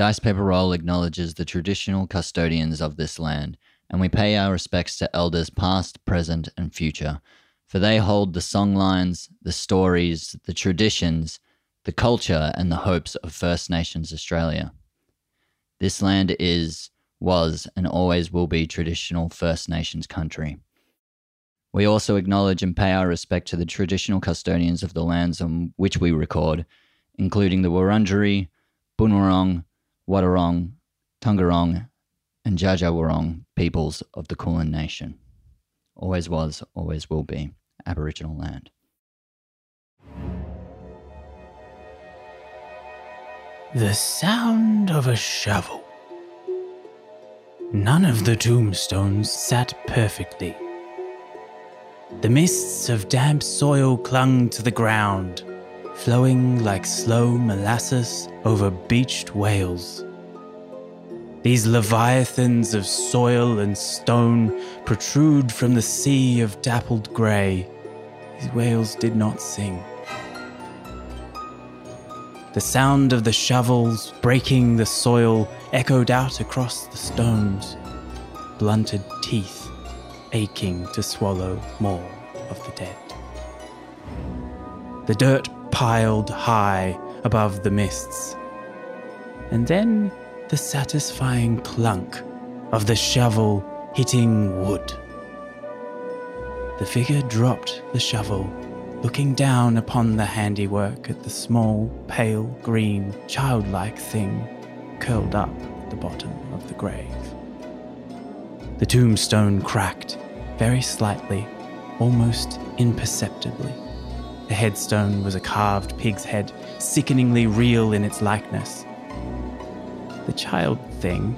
Dice Paper Roll acknowledges the traditional custodians of this land, and we pay our respects to elders past, present, and future, for they hold the songlines, the stories, the traditions, the culture, and the hopes of First Nations Australia. This land is, was, and always will be traditional First Nations country. We also acknowledge and pay our respect to the traditional custodians of the lands on which we record, including the Wurundjeri, Bunurong, Wadawurrung, Taungurung, and Dja peoples of the Kulin Nation. Always was, always will be Aboriginal land. The sound of a shovel. None of the tombstones sat perfectly. The mists of damp soil clung to the ground, flowing like slow molasses over beached whales. These leviathans of soil and stone protrude from the sea of dappled grey. These whales did not sing. The sound of the shovels breaking the soil echoed out across the stones, blunted teeth aching to swallow more of the dead. The dirt piled high above the mists, and then the satisfying clunk of the shovel hitting wood. The figure dropped the shovel looking down upon the handiwork at the small, pale green, childlike thing curled up at the bottom of the grave. The tombstone cracked very slightly, almost imperceptibly. The headstone was a carved pig's head, sickeningly real in its likeness. The child thing,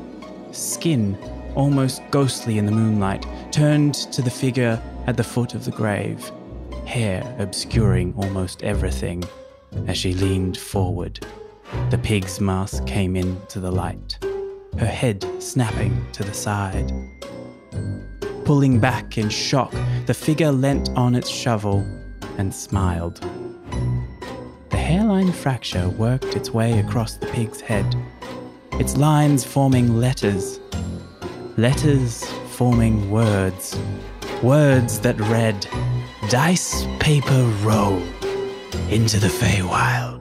skin almost ghostly in the moonlight, turned to the figure at the foot of the grave hair obscuring almost everything as she leaned forward. The pig's mask came into the light, her head snapping to the side. Pulling back in shock, the figure leant on its shovel and smiled. The hairline fracture worked its way across the pig's head, its lines forming letters. Letters forming words. Words that read, Dice Paper Roll into the Feywild.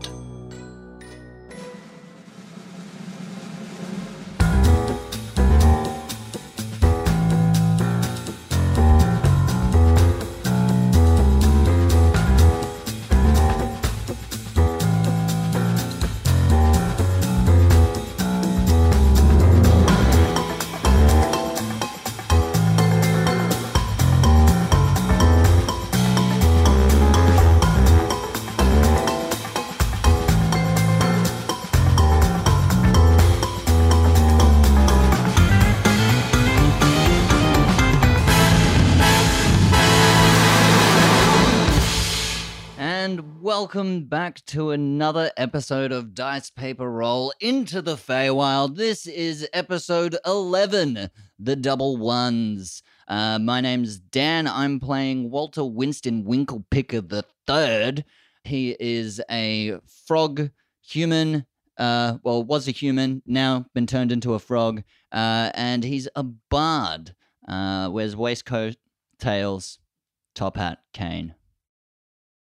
Back to another episode of Dice Paper Roll into the Feywild. This is episode 11, The Double Ones. Uh, my name's Dan. I'm playing Walter Winston Winklepicker the Third. He is a frog human. Uh, well, was a human, now been turned into a frog. Uh, and he's a bard. Uh, wears waistcoat, tails, top hat, cane.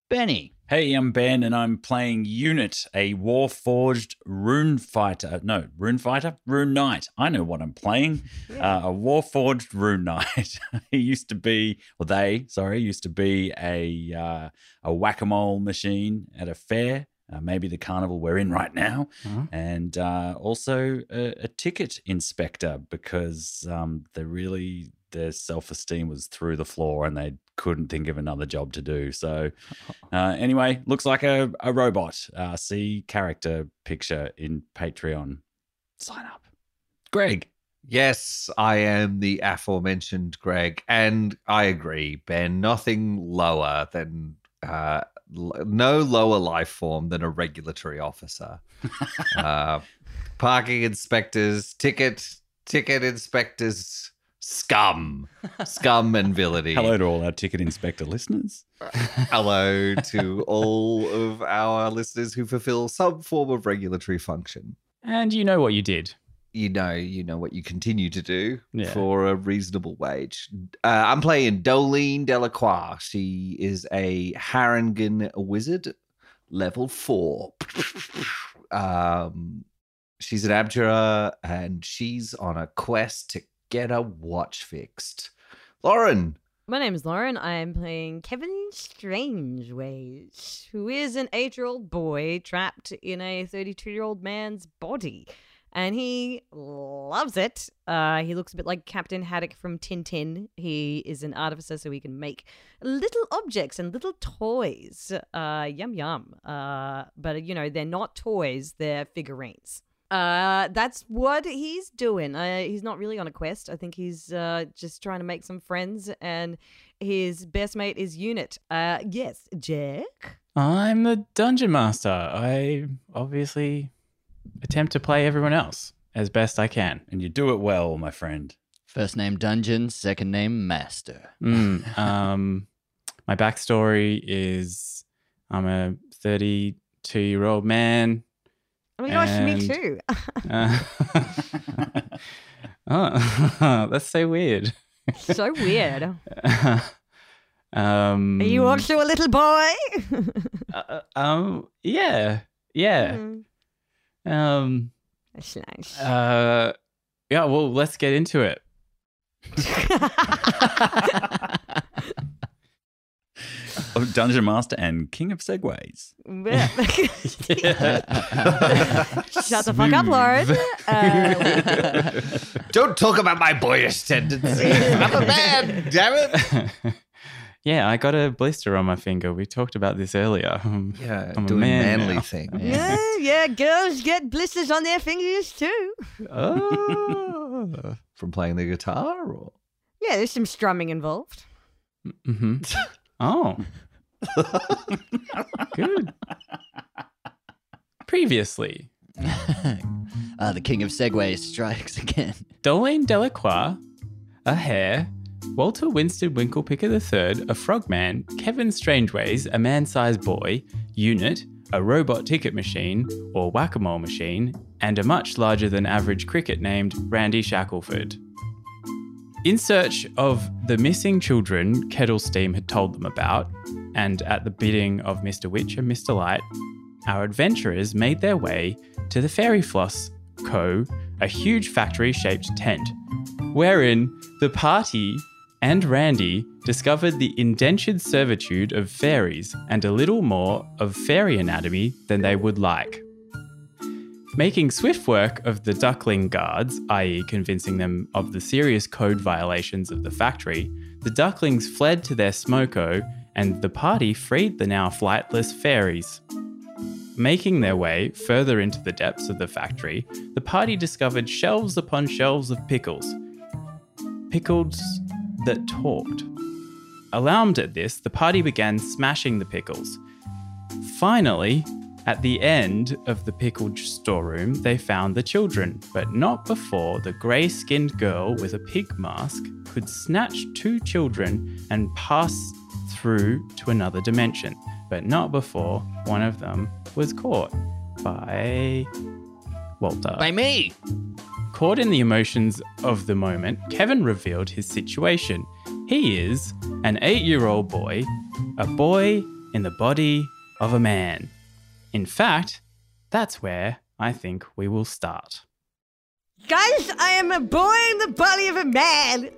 Benny. Hey, I'm Ben, and I'm playing Unit, a Warforged Rune Fighter. No, Rune Fighter? Rune Knight. I know what I'm playing. Uh, a Warforged Rune Knight. he used to be, or they, sorry, used to be a uh, a whack a mole machine at a fair. Uh, maybe the carnival we're in right now, Uh-huh. and uh, also a, a ticket inspector because um, they really their self esteem was through the floor and they couldn't think of another job to do. So, uh, anyway, looks like a, a robot. Uh, see character picture in Patreon. Sign up. Greg. Yes, I am the aforementioned Greg, and I agree, Ben. Nothing lower than uh, no lower life form than a regulatory officer. uh, parking inspectors, ticket ticket inspectors, scum, scum and villainy. Hello to all our ticket inspector listeners. Hello to all of our listeners who fulfill some form of regulatory function. And you know what you did. You know, you know what you continue to do Yeah. for a reasonable wage. Uh, I'm playing Dolene Delacroix. She is a Harengon wizard, level four. um, she's an abjurer, and she's on a quest to get a watch fixed. Lauren, My name is Lauren. I am playing Kevin Strangeways, who is an eight year old boy trapped in a 32 year old man's body. And he loves it. Uh, he looks a bit like Captain Haddock from Tintin. He is an artificer, so he can make little objects and little toys. Uh, yum yum. Uh, but, you know, they're not toys, they're figurines. Uh, that's what he's doing. Uh, he's not really on a quest. I think he's uh, just trying to make some friends, and his best mate is Unit. Uh, yes, Jack. I'm the dungeon master. I obviously attempt to play everyone else as best I can. And you do it well, my friend. First name Dungeon, second name Master. Mm, um, my backstory is I'm a 32 year old man. Oh my gosh, me too. Uh, oh, that's so weird. so weird. um, Are you also a little boy? uh, um, yeah, yeah. Mm, Um, That's nice. uh, yeah. Well, let's get into it. Oh, Dungeon Master and King of Segways. Shut the fuck up, Lauren. Uh, don't talk about my boyish tendencies. I'm a man, damn it. yeah, I got a blister on my finger. We talked about this earlier. Um, Yeah, I'm a doing man manly now. things. yeah, yeah, girls get blisters on their fingers too. oh. From playing the guitar, or Yeah, there's some strumming involved. hmm Oh. Good. Previously, uh, the King of Segways strikes again. Dolene Delacroix, a hare, Walter Winston Winklepicker III, a frogman, Kevin Strangeways, a man sized boy, Unit, a robot ticket machine or whack a mole machine, and a much larger than average cricket named Randy Shackleford. In search of the missing children Kettlesteam had told them about, and at the bidding of Mr. Witch and Mr. Light, our adventurers made their way to the Fairy Floss Co., a huge factory shaped tent, wherein the party and Randy discovered the indentured servitude of fairies and a little more of fairy anatomy than they would like. Making swift work of the duckling guards, i.e., convincing them of the serious code violations of the factory, the ducklings fled to their smoko and the party freed the now flightless fairies. Making their way further into the depths of the factory, the party discovered shelves upon shelves of pickles. Pickles that talked. Alarmed at this, the party began smashing the pickles. Finally, at the end of the pickled storeroom, they found the children, but not before the grey skinned girl with a pig mask could snatch two children and pass through to another dimension, but not before one of them was caught by Walter. By me! Caught in the emotions of the moment, Kevin revealed his situation. He is an eight year old boy, a boy in the body of a man. In fact, that's where I think we will start. Guys, I am a boy in the body of a man.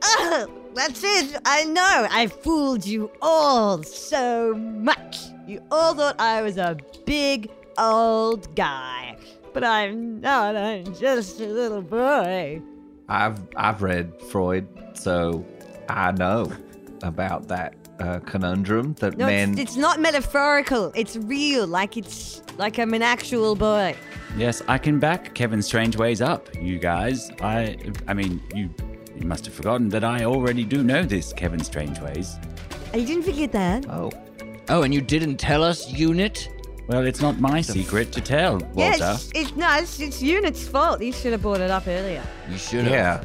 That's it. I know. I fooled you all so much. You all thought I was a big old guy. But I'm not. I'm just a little boy. I've I've read Freud, so I know about that uh, conundrum that No, men. it's, it's not metaphorical. It's real. Like it's like I'm an actual boy. Yes, I can back Kevin Strangeways up, you guys. I I mean, you you must have forgotten that I already do know this Kevin Strangeways. I didn't forget that. oh, Oh, and you didn't tell us, Unit? Well, it's not my secret to tell, Walter. Yes, it's no, it's, it's Unit's fault. He should have brought it up earlier. You should have. yeah.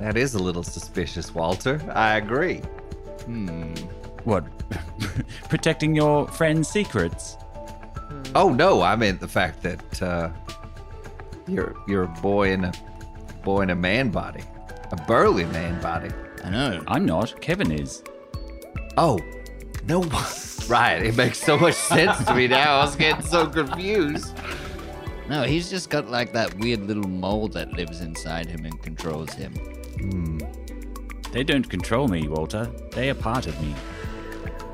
That is a little suspicious, Walter. I agree. Hmm. What? Protecting your friend's secrets? Oh no, I meant the fact that uh, You're you're a boy in a boy in a man body, a burly man body. I know. I'm not. Kevin is. Oh, no. right. It makes so much sense to me now. I was getting so confused. No, he's just got like that weird little mole that lives inside him and controls him. They don't control me, Walter. They are part of me.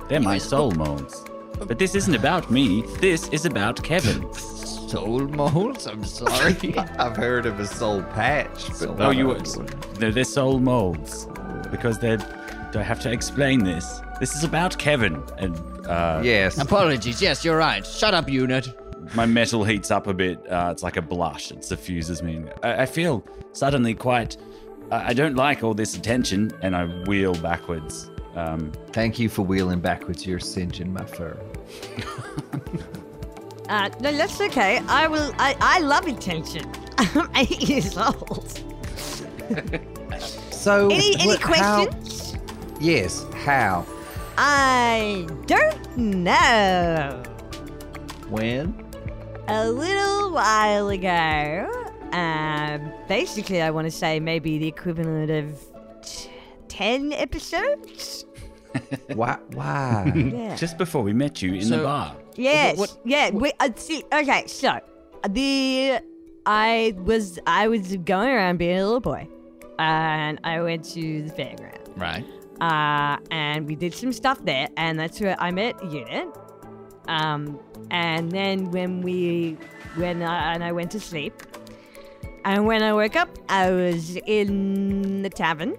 They're my soul molds. But this isn't about me. This is about Kevin. Soul molds? I'm sorry. I've heard of a soul patch. But Oh, not you a- were. No, they're soul molds. Because they're. Do I have to explain this? This is about Kevin. And uh, Yes. Apologies. Yes, you're right. Shut up, unit. my metal heats up a bit. Uh, it's like a blush. It suffuses me. I, I feel suddenly quite. I I don't like all this attention, and I wheel backwards. Um, Thank you for wheeling backwards. You're singeing my fur. Uh, no, that's okay. I will. I, I love attention. I'm eight years old. So, Any any what- how- questions? yes. How? I don't know. When? A little while ago, um, basically, I want to say maybe the equivalent of t- ten episodes. Why? Why? Yeah. just before we met you in So- the bar. Yes. what- yeah. We, uh, see, okay. So the I was I was going around being a little boy, and I went to the fairground. Right. Uh, and we did some stuff there, and that's where I met Unit. Um, and then when we when I, and I went to sleep, and when I woke up, I was in the tavern.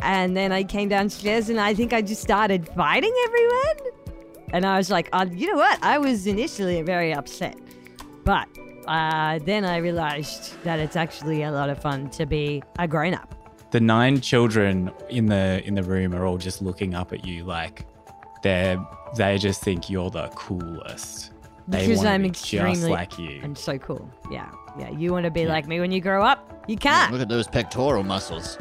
And then I came downstairs, and I think I just started fighting everyone. And I was like, oh, you know what? I was initially very upset, but uh, then I realized that it's actually a lot of fun to be a grown up. The nine children in the in the room are all just looking up at you like they're they just think you're the coolest. They Because wanna I'm be just extremely- like you. I'm so cool. Yeah, yeah. You want to be like me when you grow up? You can't. Look at those pectoral muscles.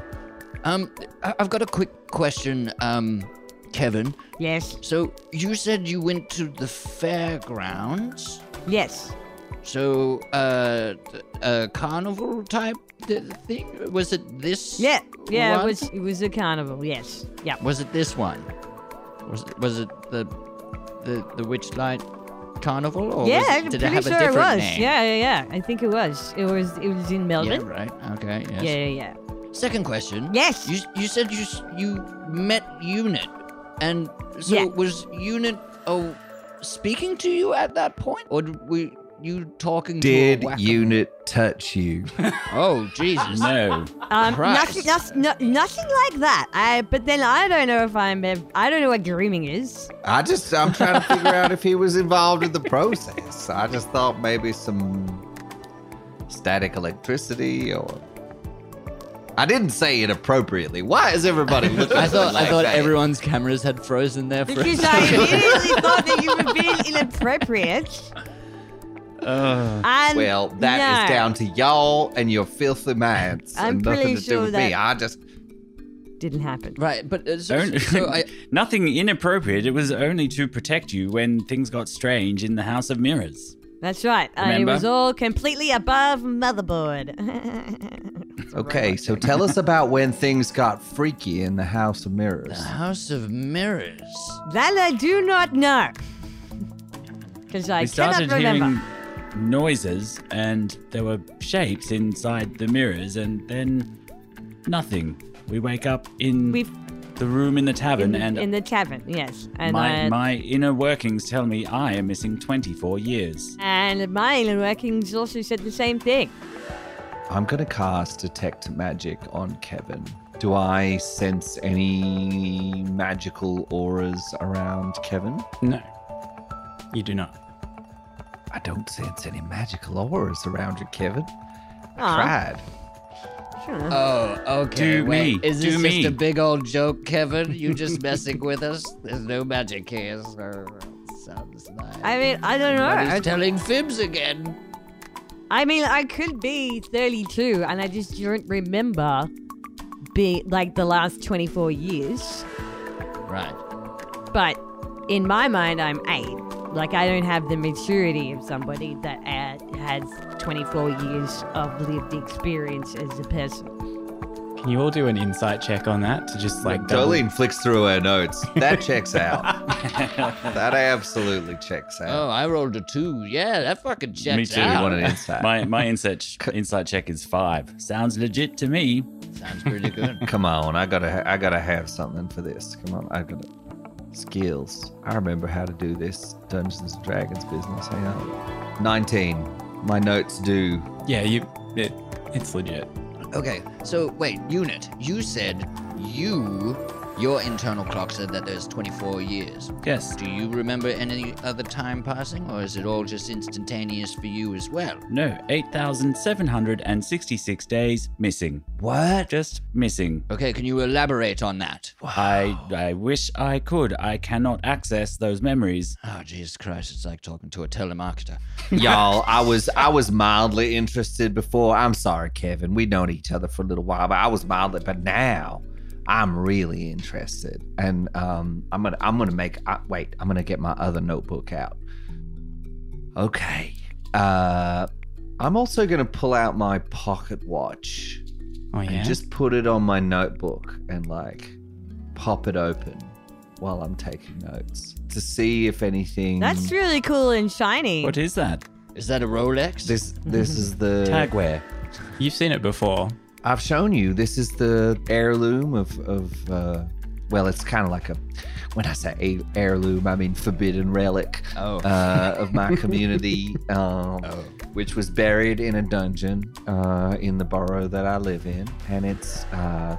Um, I- I've got a quick question, um, Kevin. Yes, So you said you went to the fairgrounds. yes. So, uh, a carnival type thing? Was it this? Yeah, yeah. It was it was a carnival. Yes, yeah. Was it this one? Was it, was it the the the Witchlight Carnival? Or yeah, was I'm did pretty it have sure a different it was. name? Yeah, yeah, yeah. I think it was. It was. It was in Yeah, Melbourne. right. Okay. Yes. Yeah, yeah, yeah. Second question. Yes. You you said you you met Unit, and so Yeah. was Unit oh speaking to you at that point, or d- were you talking Did to a whack- unit touch you? Oh Jesus! No. Um, nothing, nothing, no, nothing like that. I, but then I don't know if I'm. ev- I don't know what dreaming is. I just I'm trying to figure out if he was involved in the process. I just thought maybe some static electricity or I didn't say it appropriately. Why is everybody looking? I at me thought I thought that? everyone's cameras had frozen there for a Because I immediately thought that you were being inappropriate. Uh, And Well, that is no. down to y'all and your filthy minds. I'm and nothing pretty to do sure with me. that- I just Didn't happen. Right, but uh, so, don't, so I, nothing inappropriate. It was only to protect you when things got strange in the House of Mirrors. That's right. Uh, it was all completely above motherboard. Okay, so tell us about when things got freaky in the House of Mirrors. the House of Mirrors. that I do not know. Because I we cannot remember. hearing noises, and there were shapes inside the mirrors, and then nothing. We wake up in We've the room in the tavern, in, and in the tavern, yes. And my I, my inner workings tell me I am missing 24 years. and my inner workings also said the same thing. I'm going to cast Detect Magic on Kevin. Do I sense any magical auras around Kevin? no, you do not. I don't sense any magical auras around you, Kevin. I Aw. tried. Sure. Oh, okay. Do Wait, me, is do this me. just a big old joke, Kevin? You just messing with us? There's no magic here. so- Sounds nice. I mean, I don't know. Everybody's I, telling fibs again. I mean, I could be 32 and I just don't remember be like the last 24 years. Right. But in my mind, I'm eight. Like, I don't have the maturity of somebody that uh, has 24 years of lived experience as a person. Can you all do an insight check on that to just like double- Jolene flicks through her notes. That checks out. that absolutely checks out. Oh, I rolled a two. Yeah, that fucking checks Me too. you want an insight? My my insight insight check is five. Sounds legit to me. Sounds pretty good. Come on, I gotta, ha- I gotta have something for this. Come on, I gotta skills. I remember how to do this Dungeons and Dragons business. Hang on. Nineteen. My notes do. Yeah, you. It, it's legit. Okay, so wait, unit. You said you, your internal clock said that there's 24 years. Yes. Do you remember any other time passing, or is it all just instantaneous for you as well? No, 8,766 days missing. What? Just missing. Okay, can you elaborate on that? I I wish I could. I cannot access those memories. Oh, Jesus Christ, it's like talking to a telemarketer. Y'all, I was, I was mildly interested before. I'm sorry, Kevin. We'd known each other for a little while, but I was mildly. But now, I'm really interested, and um, I'm gonna, I'm gonna make. Uh, wait, I'm gonna get my other notebook out. Okay. Uh, I'm also gonna pull out my pocket watch. Oh yeah. and just put it on my notebook and like pop it open while I'm taking notes to see if anything. That's really cool and shiny. What is that? Is that a Rolex? this. This is the TAG Heuer. You've seen it before. I've shown you. This is the heirloom of of. Uh, well, it's kind of like a. When I say heirloom, I mean forbidden relic Oh. uh, of my community, um, Oh. which was buried in a dungeon uh, in the borough that I live in, and it's uh,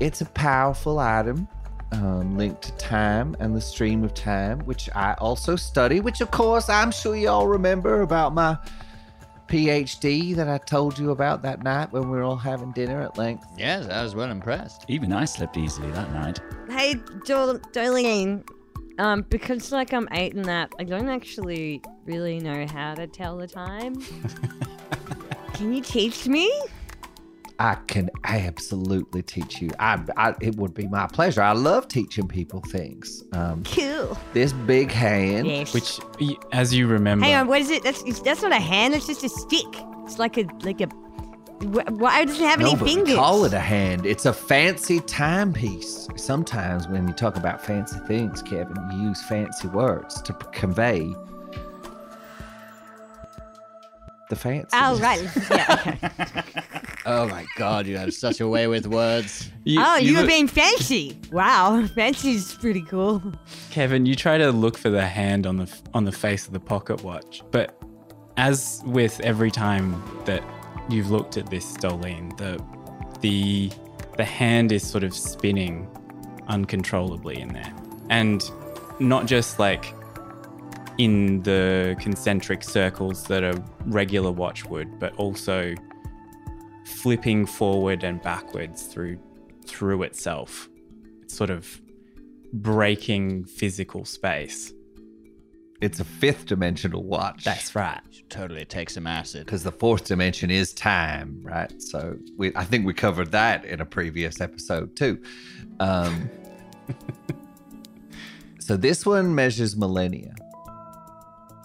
it's a powerful item um, linked to time and the stream of time, which I also study. Which, of course, I'm sure you all remember about my PhD that I told you about that night when we were all having dinner at length. yes, I was well impressed. Even I slept easily that night. Hey, Jol- Jolene. Um, because like I'm eight and that, I don't actually really know how to tell the time. Can you teach me? I can absolutely teach you. I, I it would be my pleasure. I love teaching people things. Um, Cool. this big hand. Yes. Which, as you remember, Hang on, what is it? That's that's not a hand. That's just a stick. It's like a like a. Why does it have No, any but fingers? we call it a hand. It's a fancy timepiece. Sometimes when you talk about fancy things, Kevin, you use fancy words to p- convey the fancy. Oh right. Yeah. Okay. Oh my god, you have such a way with words. you, oh, you, were look- being fancy. Wow, fancy's pretty cool. Kevin, you try to look for the hand on the on the face of the pocket watch, but as with every time that you've looked at this, Stolene, the the the hand is sort of spinning uncontrollably in there, and not just like in the concentric circles that a regular watch would, but also flipping forward and backwards through through itself. It's sort of breaking physical space. It's a fifth dimensional watch. That's right. Should totally takes some acid. because the fourth dimension is time, right? So we, I think we covered that in a previous episode too. Um, so this one measures millennia.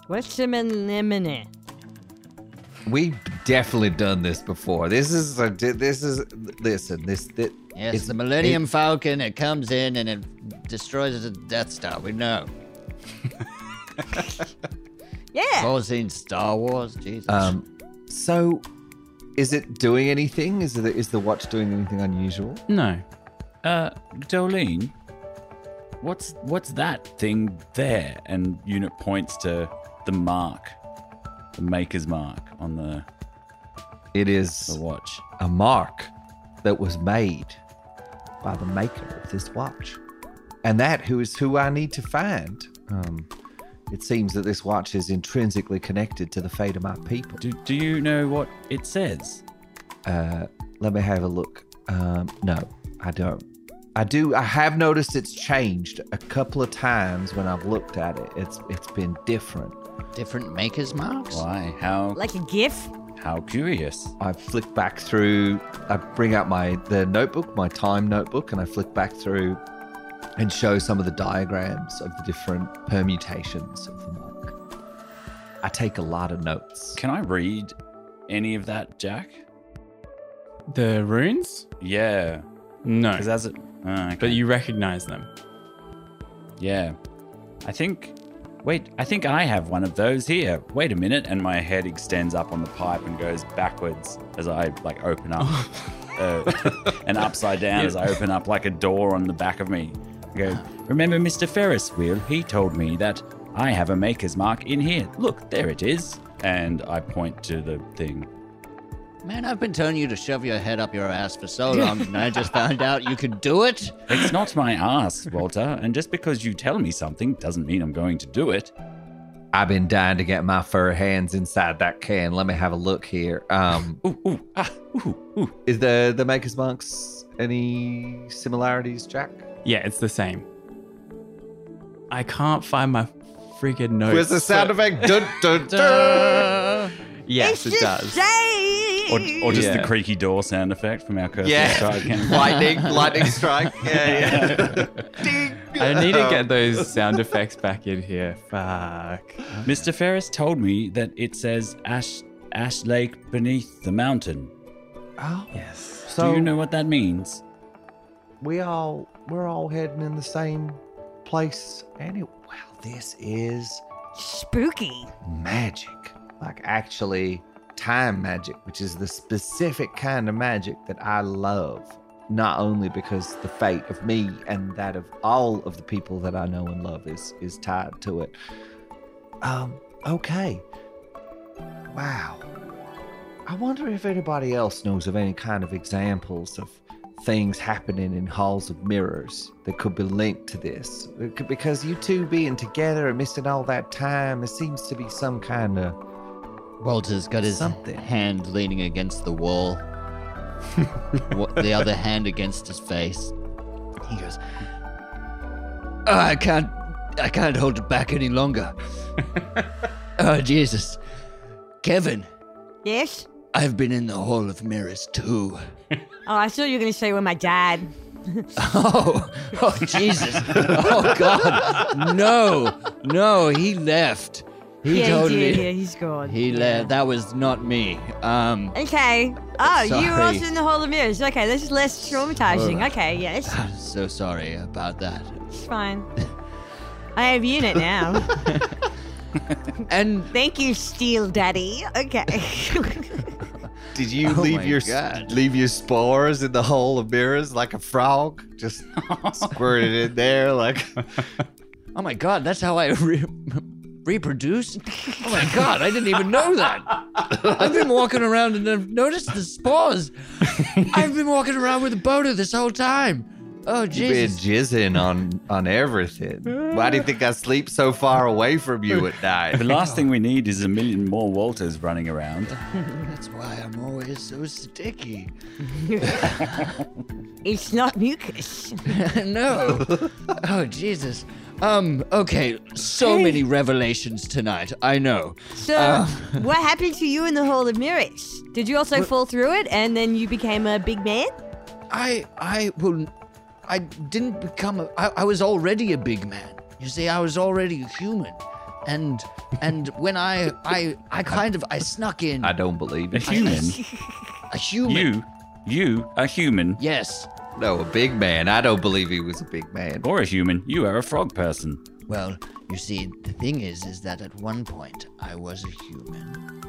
What's the lemon? We've definitely done this before. This is a, this is listen. This, this Yes, it's- the Millennium Falcon, it comes in and it destroys the Death Star. We know. Yeah. All seen Star Wars? Jesus. Um, so is it doing anything? Is the is the watch doing anything unusual? No. Uh, Jolene, what's what's that thing there? And unit points to the mark, the maker's mark on the, it is the watch. a mark that was made by the maker of this watch, and that who is who I need to find. Um, it seems that this watch is intrinsically connected to the fate of my people. Do, do you know what it says? Uh, let me have a look. Um, no, I don't. I do. I have noticed it's changed a couple of times when I've looked at it. It's it's been different. Different makers' marks? Why? How Like a GIF? how curious. I flick back through. I bring out my the notebook, my time notebook, and I flick back through and show some of the diagrams of the different permutations of the mark. I take a lot of notes. Can I read any of that, Jack? The runes? Yeah, No. because as it. Oh, okay. But you recognize them. Yeah. I think. Wait, I think I have one of those here. Wait a minute. And my head extends up on the pipe and goes backwards as I like open up. uh, and upside down as I open up like a door on the back of me. I go, Remember Mr. Ferris wheel? He told me that I have a maker's mark in here. Look, there it is. And I point to the thing. Man, I've been telling you to shove your head up your ass for so long, and I just found out you could do it. It's not my ass, Walter. And just because you tell me something doesn't mean I'm going to do it. I've been dying to get my fur hands inside that can. Let me have a look here. Um, Ooh, ooh, ah, ooh, ooh. is the the Maker's Monks any similarities, Jack? Yeah, it's the same. I can't find my friggin' notes. Where's the sound so- effect? Dun, dun, dun. Yes, it does. Or, or just Yeah. the creaky door sound effect from our cursor Yeah, strike campaign. lightning, lightning strike. Yeah, yeah. Ding. I need to um, get those sound effects back in here. Fuck. Mr. Ferris told me that it says Ash Ash Lake beneath the mountain. Oh, Yes. so Do you know what that means? we all we're all heading in the same place. Anyway, well, this is Spooky. magic. Like actually time magic, which is the specific kind of magic that I love. Not only because the fate of me and that of all of the people that I know and love is is tied to it. Um, okay. Wow. I wonder if anybody else knows of any kind of examples of things happening in halls of mirrors that could be linked to this. Because you two being together and missing all that time, it seems to be some kind of Walter's got his Something. hand leaning against the wall, the other hand against his face. He goes, "Oh, I can't, I can't hold it back any longer. oh Jesus, Kevin, Yes? I've been in the Hall of Mirrors too. Oh, I thought you were going to say with my dad. Oh, oh Jesus, oh God, no, no, he left. He yeah, totally, he did. Yeah, he's gone. he Yeah. left. That was not me. Um. Okay. Oh, you were also in the Hall of Mirrors. Okay, this is less traumatizing. Alright. Okay, yes. I'm so sorry about that. It's fine. I have unit now. And Thank you, Steel Daddy. Okay. Did you Oh leave your God. leave your spores in the hole of mirrors like a frog? Just squirted it in there like oh my god, that's how I re- reproduce. Oh my god, I didn't even know that. I've been walking around and I've noticed the spores. I've been walking around with a boater this whole time. Oh Jesus! You've been jizzing on on everything. Why do you think I sleep so far away from you at night? The last thing we need is a million more Walters running around. That's why I'm always so sticky. it's not mucus. no. Oh Jesus. Um. Okay. So many revelations tonight. I know. So, Uh. what happened to you in the Hall of Mirrors? Did you also fall through it and then you became a big man? I I will I didn't become a I, I was already a big man. You see, I was already a human. And and when I I I kind of I snuck in I don't believe it. A human. a human. you, you, a human, Yes. No, a big man. I don't believe he was a big man. or a human. You are a frog person. Well, you see, the thing is is that at one point I was a human.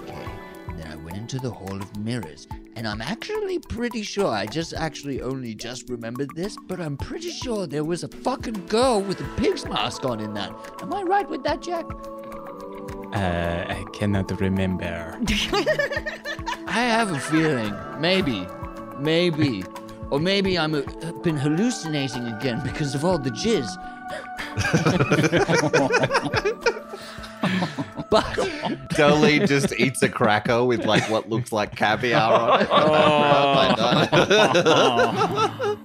Okay. And then I went into the Hall of Mirrors. And I'm actually pretty sure, I just actually only just remembered this, but I'm pretty sure there was a fucking girl with a pig's mask on in that. Am I right with that, Jack? Uh, I cannot remember. I have a feeling. Maybe. Maybe. Or maybe I'm uh, been hallucinating again because of all the jizz. but Dolly just eats a cracker with like what looks like caviar on it. Oh.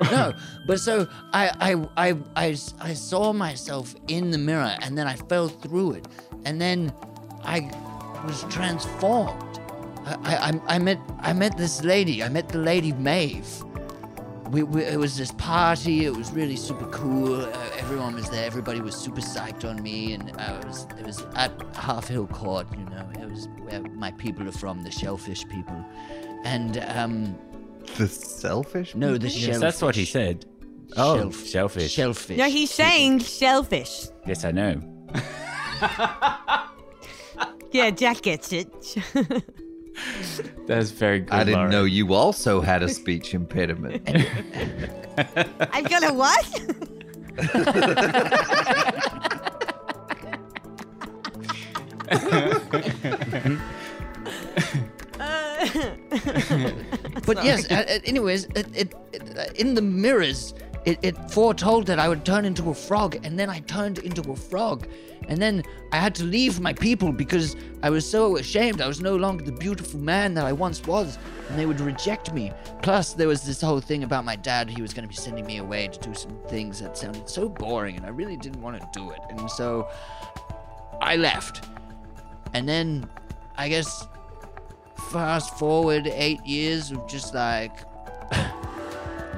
no, but so I, I, I, I, I saw myself in the mirror and then I fell through it. And then I was transformed. I, I, I- I met I met this lady. I met the lady Maeve. We, we, it was this party. It was really super cool. Uh, everyone was there. Everybody was super psyched on me, and uh, it was it was at Half Hill Court. You know, it was where my people are from, the shellfish people. And um, The selfish? no, the Yes, shellfish. that's what he said. Oh, Shellf- shellfish. Shellfish. No, he's people. saying shellfish. yes, I know. Yeah, Jack gets it. That's very good. I didn't Lauren. know you also had a speech impediment. I'm gonna what? But yes, uh, uh, anyways, it, it, it, uh, in the mirrors, it, it foretold that I would turn into a frog, and then I turned into a frog. And then I had to leave my people because I was so ashamed. I was no longer the beautiful man that I once was, and they would reject me. Plus, there was this whole thing about my dad. He was going to be sending me away to do some things that sounded so boring, and I really didn't want to do it. And so I left. And then, I guess, fast forward eight years of just like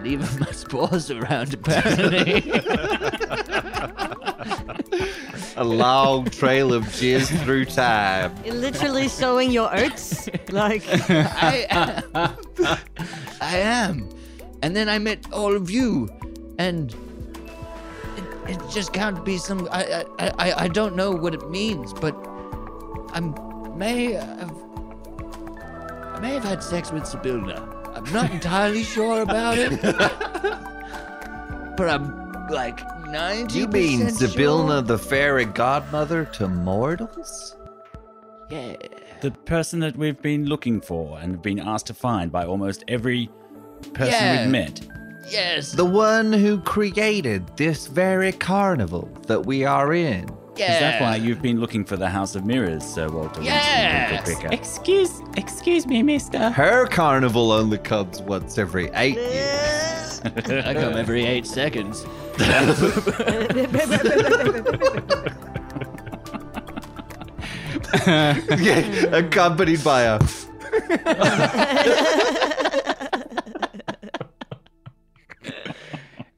leaving my spores around apparently. a long trail of jizz through time. You're literally sowing your oats. Like, I am. I am. And then I met all of you and it, it just can't be some I, I I I don't know what it means, but I may have I may have had sex with Zybilna. I'm not entirely sure about it. but I'm like 90 You mean Zybilna, the fairy godmother to mortals? Yeah. The person that we've been looking for and have been asked to find by almost every person Yeah. we've met. Yes. The one who created this very carnival that we are in. Yeah. Is that why you've been looking for the House of Mirrors, Sir Walter Yes. Winston Picker? Excuse, excuse me, Mister. Her carnival only comes once every eight years. I come every eight seconds. yeah, accompanied by a.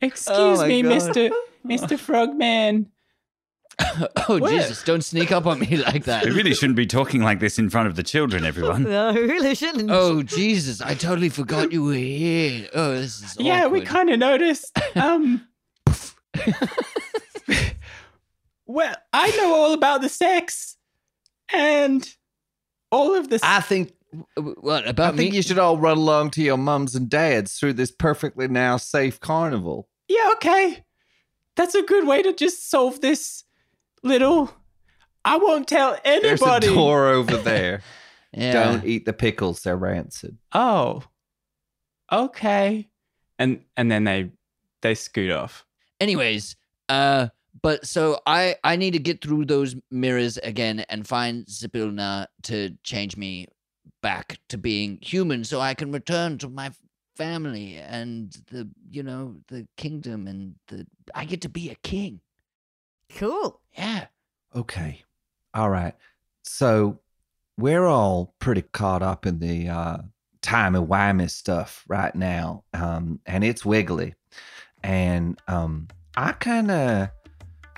Excuse oh my me, God. Mister, Mister Frogman. Oh Jesus! Don't sneak up on me like that. We really shouldn't be talking like this in front of the children, everyone. no, we really shouldn't. Oh Jesus! I totally forgot you were here. Oh, this is Yeah, we kind of noticed. Um. well, I know all about the sex and all of the. s- I think. What I about think me? you should all run along to your mums and dads through this perfectly now safe carnival. yeah, okay. That's a good way to just solve this little. I won't tell anybody. There's anybody. a door over there. Yeah. Don't eat the pickles; they're rancid. Oh. Okay. And and then they they scoot off. Anyways, uh, but so I I need to get through those mirrors again and find Zybilna to change me back to being human, so I can return to my family and the you know the kingdom and the I get to be a king. Cool. Yeah. Okay. All right. So we're all pretty caught up in the uh timey-wimey stuff right now. Um, and it's wiggly. And um I kinda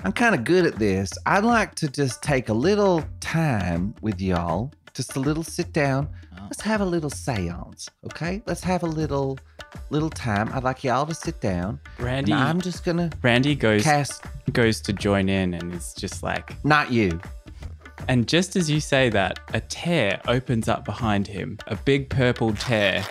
I'm kinda good at this. I'd like to just take a little time with y'all. Just a little sit down. Oh. Let's have a little seance, okay? Let's have a little little time. I'd like y'all to sit down. Randy And I'm just gonna Randy goes cast goes to join in and it's just like not you. and just as you say that, a tear opens up behind him, a big purple tear.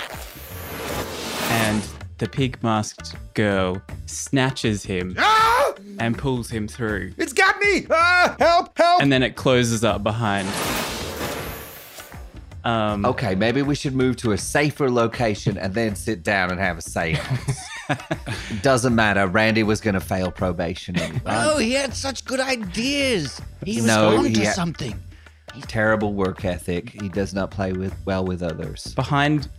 And the pig masked girl snatches him Ah! and pulls him through. It's got me! Ah, help, help! And then it closes up behind. Um Okay, maybe we should move to a safer location and then sit down and have a seance. it doesn't matter. Randy was going to fail probation anyway. Oh, he had such good ideas. He was No, onto he ha- something. Terrible work ethic. He does not play with well with others. behind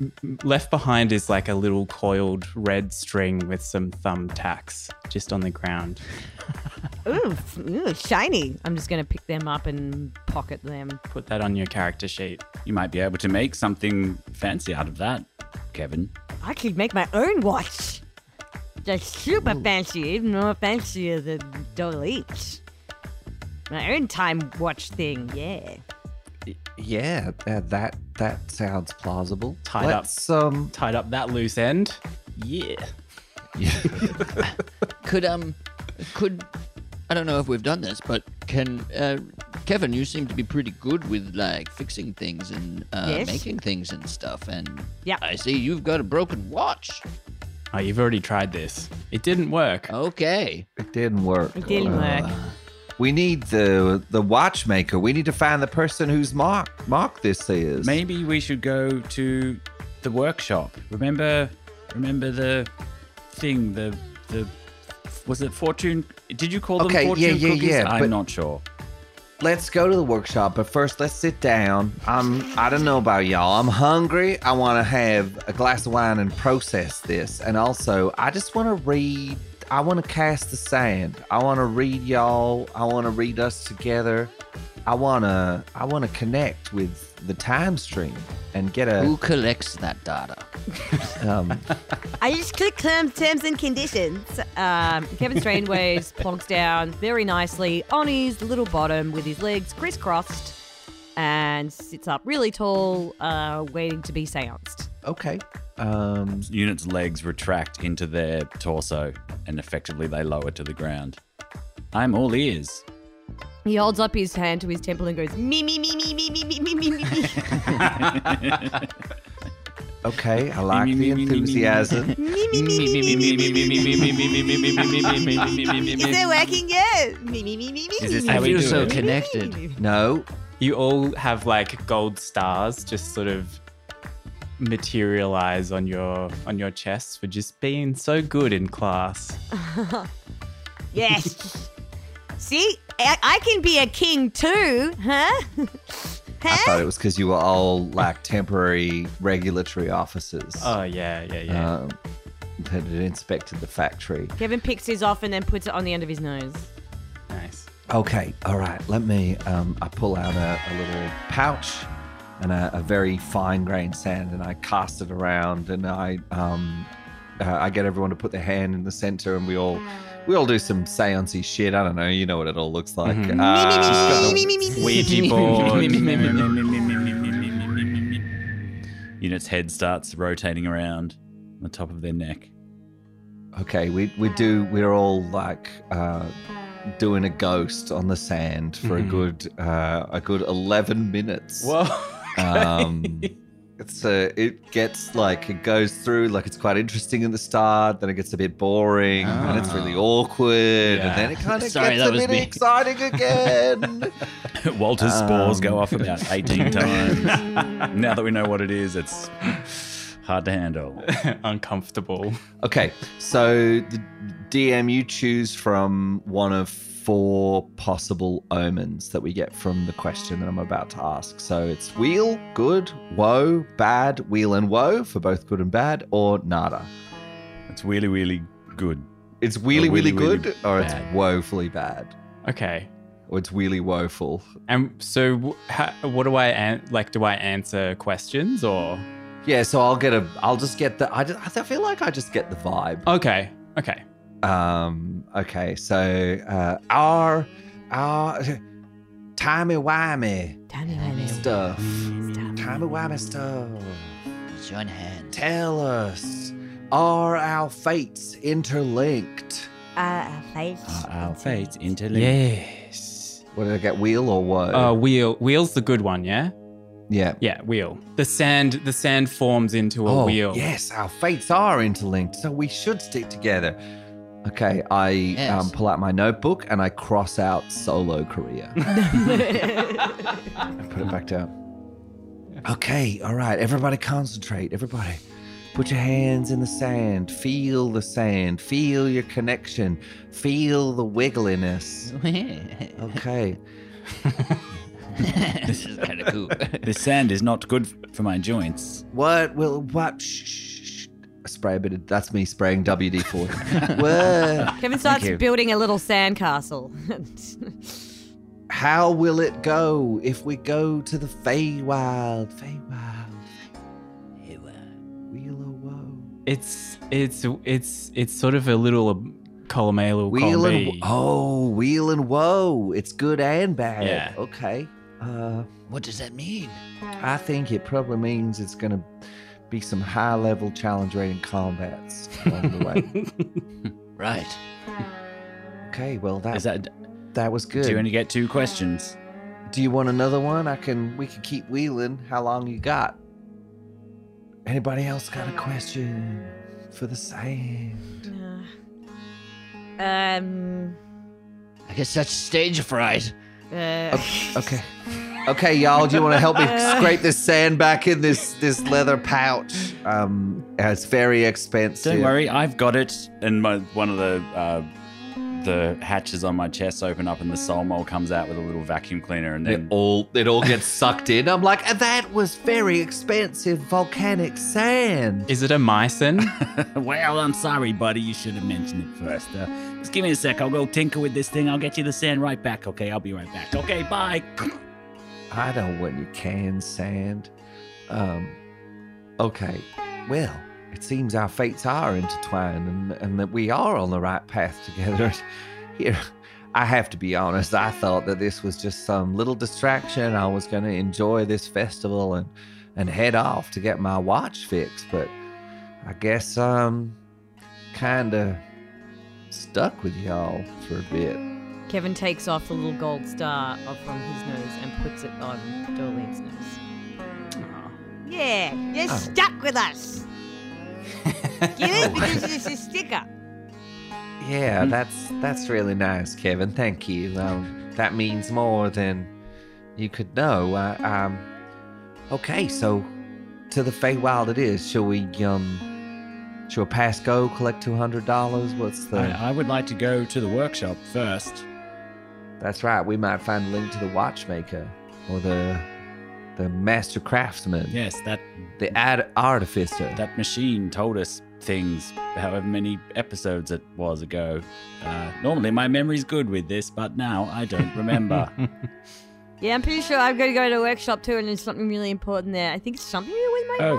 left behind is like a little coiled red string with some thumbtacks just on the ground. Ooh, ooh, shiny. I'm just gonna pick them up and pocket them. Put that on your character sheet. You might be able to make something fancy out of that, Kevin. I could make my own watch. Just super fancy, even more fancier than Doleech. My own time watch thing, yeah. Yeah, uh, that that sounds plausible. Tied up. Let's, Um, Tied up that loose end. Yeah. Could um, could I don't know if we've done this, but can uh, Kevin? You seem to be pretty good with like fixing things and uh, Yes. making things and stuff. And Yeah. I see you've got a broken watch. Oh, you've already tried this. It didn't work. Okay. it didn't work. It didn't work. We need the the watchmaker. We need to find the person whose mark mark this is. Maybe we should go to the workshop. Remember, remember the thing. The the was it fortune? Did you call them Okay, fortune yeah, yeah, cookies? yeah, I'm not sure. Let's go to the workshop, but first let's sit down. I'm I don't know about y'all. I'm hungry. I want to have a glass of wine and process this. And also, I just want to read I want to cast the sand. I want to read y'all. I want to read us together. I want to I want to connect with the time stream and get a Who collects that data? um I just click terms, terms and conditions. Um, Kevin Strangeways plonks down very nicely on his little bottom with his legs crisscrossed and sits up really tall, uh, waiting to be seanced. okay. Um Unit's legs retract into their torso, and effectively they lower to the ground. I'm all ears. He holds up his hand to his temple and goes, me, me, me, me, me, me, me, me, me, me, me. okay, I like me, the me, me, me, me, me. enthusiasm. Me, me, me, me, me, me, me, me, me, me. Is it working yet? Me, me, me, me, me, Is this me, how I we feel do so it? connected. No. You all have like gold stars just sort of materialize on your on your chests for just being so good in class. Yes. See, I, I can be a king too, huh? huh? I thought it was because you were all like temporary regulatory officers Oh yeah, yeah, yeah. um, that had inspected the factory. Kevin picks his off and then puts it on the end of his nose. nice. Okay, all right. Let me. Um, I pull out a, a little pouch and a, a very fine grained sand, and I cast it around, and I um, uh, I get everyone to put their hand in the center, and we all we all do some seancey shit. I don't know. You know what it all looks like. Mhm. Uh, Me, me, me, me, me, me. Ouija board. Unit's head starts rotating around on the top of their neck. Okay, we we do. We're all like uh, doing a ghost on the sand for a Mhm. good uh, a good eleven minutes. Whoa. Um, it's a, it gets like it goes through like it's quite interesting in the start, then it gets a bit boring, and it's really Ah. awkward, Yeah. and then it kind of Sorry, gets a was bit me. exciting again. Walter's spores go Um. off about 18 times. now that we know what it is, it's hard to handle. Uncomfortable. okay, so the DM you choose from one of four possible omens that we get from the question that I'm about to ask. So it's weal, good, woe, bad, weal and woe for both good and bad, or nada. It's really, really good. It's really, really, good, really or it's woefully bad, Okay. or it's really woeful. And so, how, what do I an- like? Do I answer questions or? Yeah, so I'll get a. I'll just get the. I, just, I feel like I just get the vibe. Okay. Okay. Um. Okay. So, uh, our, our, timey wimey Tammy, Tammy. stuff. Timey wimey stuff. Join hands. Tell us, are our fates interlinked? Uh, face. Our fates interlinked. Yes. What did I get? Weal or woe? Uh, weal. Weal's the good one, yeah. yeah. Yeah, weal. The sand. The sand forms into a oh, wheel. Yes, our fates are interlinked, so we should stick together. Okay, I Yes. um, pull out my notebook and I cross out solo career. and put it back down. Okay, all right, everybody concentrate. Everybody, put your hands in the sand. Feel the sand. Feel your connection. Feel the wiggliness. Okay. this is kind of cool. This sand is not good for my joints. What will what? Shh, shh, shh. Spray a bit of. That's me spraying WD forty. Kevin starts building a little sandcastle. How will it go if we go to the Feywild? Feywild. Weal of woe. It's it's it's it's sort of a little column A, little Wheel column and B. oh, weal and woe. It's good and bad. Yeah. Okay. Uh, What does that mean? I think it probably means it's going to be some high level challenge rating combats along the way. Right. Okay, well that Is that? that was good. Do you only get two questions? Do you want another one? I can. We can keep wheeling. How long you got? Anybody else got a question for the sand? Uh, um. I guess that's stage fright. Uh, Okay. Okay, y'all. Do you want to help me scrape this sand back in this this leather pouch? Um, it's very expensive. Don't worry, I've got it. And my one of the uh, the hatches on my chest open up, and the soul mole comes out with a little vacuum cleaner, and then It all it all gets sucked in. I'm like, that was very expensive volcanic sand. Is it a mycin? well, I'm sorry, buddy. You should have mentioned it first. Uh, just give me a sec. I'll go tinker with this thing. I'll get you the sand right back. Okay, I'll be right back. Okay, bye. I don't want your canned sand. Um, okay, well, it seems our fates are intertwined and, and that we are on the right path together. Here, I have to be honest, I thought that this was just some little distraction. I was going to enjoy this festival and, and head off to get my watch fixed, but I guess I'm kind of stuck with y'all for a bit. Kevin takes off the little gold star off from his nose and puts it on Doelene's nose. Yeah, you're Oh. stuck with us. Get it? Because it's a sticker. Yeah, that's that's really nice, Kevin. Thank you. Um, that means more than you could know. Uh, um, okay, so to the Feywild it is. Shall we um, shall we pass go? Collect two hundred dollars? What's the? I, I would like to go to the workshop first. That's right. We might find a link to the watchmaker or the the master craftsman, Yes, that the ad- artificer. that machine told us things however many episodes it was ago. Uh, normally my memory's good with this, but now I don't remember. Yeah, I'm pretty sure I've got to go to a workshop too, and there's something really important there. I think it's something to do with my Oh.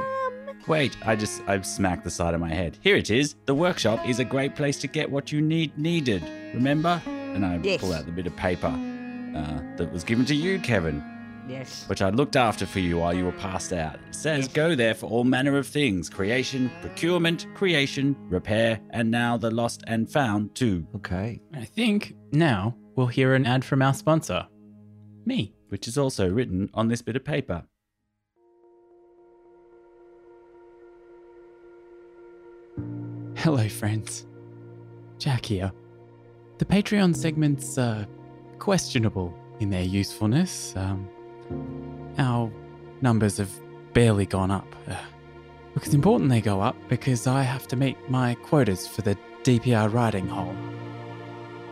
mum. Wait, I just I've smacked the side of my head. Here it is. The workshop is a great place to get what you need needed. Remember? And I Yes. pull out the bit of paper uh, that was given to you, Kevin, Yes. which I looked after for you while you were passed out. It says go there for all manner of things: creation, procurement, creation, repair, and now the lost and found too. Okay. I think now we'll hear an ad from our sponsor, me. Which is also written on this bit of paper. Hello, friends. Jack here. The Patreon segments are questionable in their usefulness. Um, our numbers have barely gone up. Uh, look, it's important they go up because I have to meet my quotas for the DPR riding hole.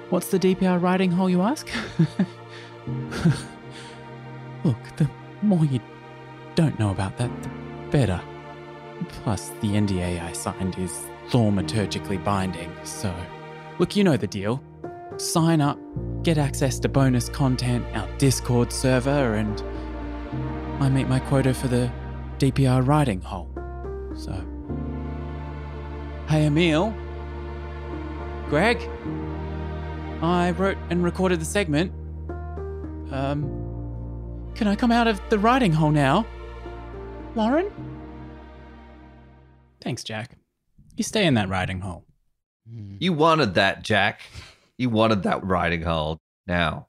What's the DPR riding hole, you ask? look, the more you don't know about that, the better. Plus, the NDA I signed is thaumaturgically binding, so. Look, you know the deal. Sign up, get access to bonus content, our Discord server, and I meet my quota for the DPR riding hole. So. Hey, Emil. Greg. I wrote and recorded the segment. Um. Can I come out of the riding hole now? Lauren? Thanks, Jack. You stay in that riding hole. You wanted that, Jack. You wanted that riding hole. Now,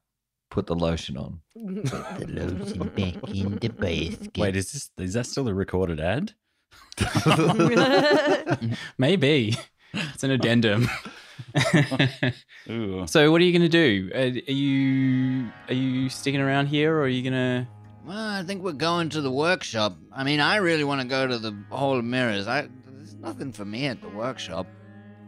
put the lotion on. The lotion back in the basket. Wait, is this is that still a recorded ad? Maybe. It's an addendum. So, what are you going to do? Uh, Are you are you sticking around here, or are you going to? Well, I think we're going to the workshop. I mean, I really want to go to the Hall of Mirrors. I, there's nothing for me at the workshop.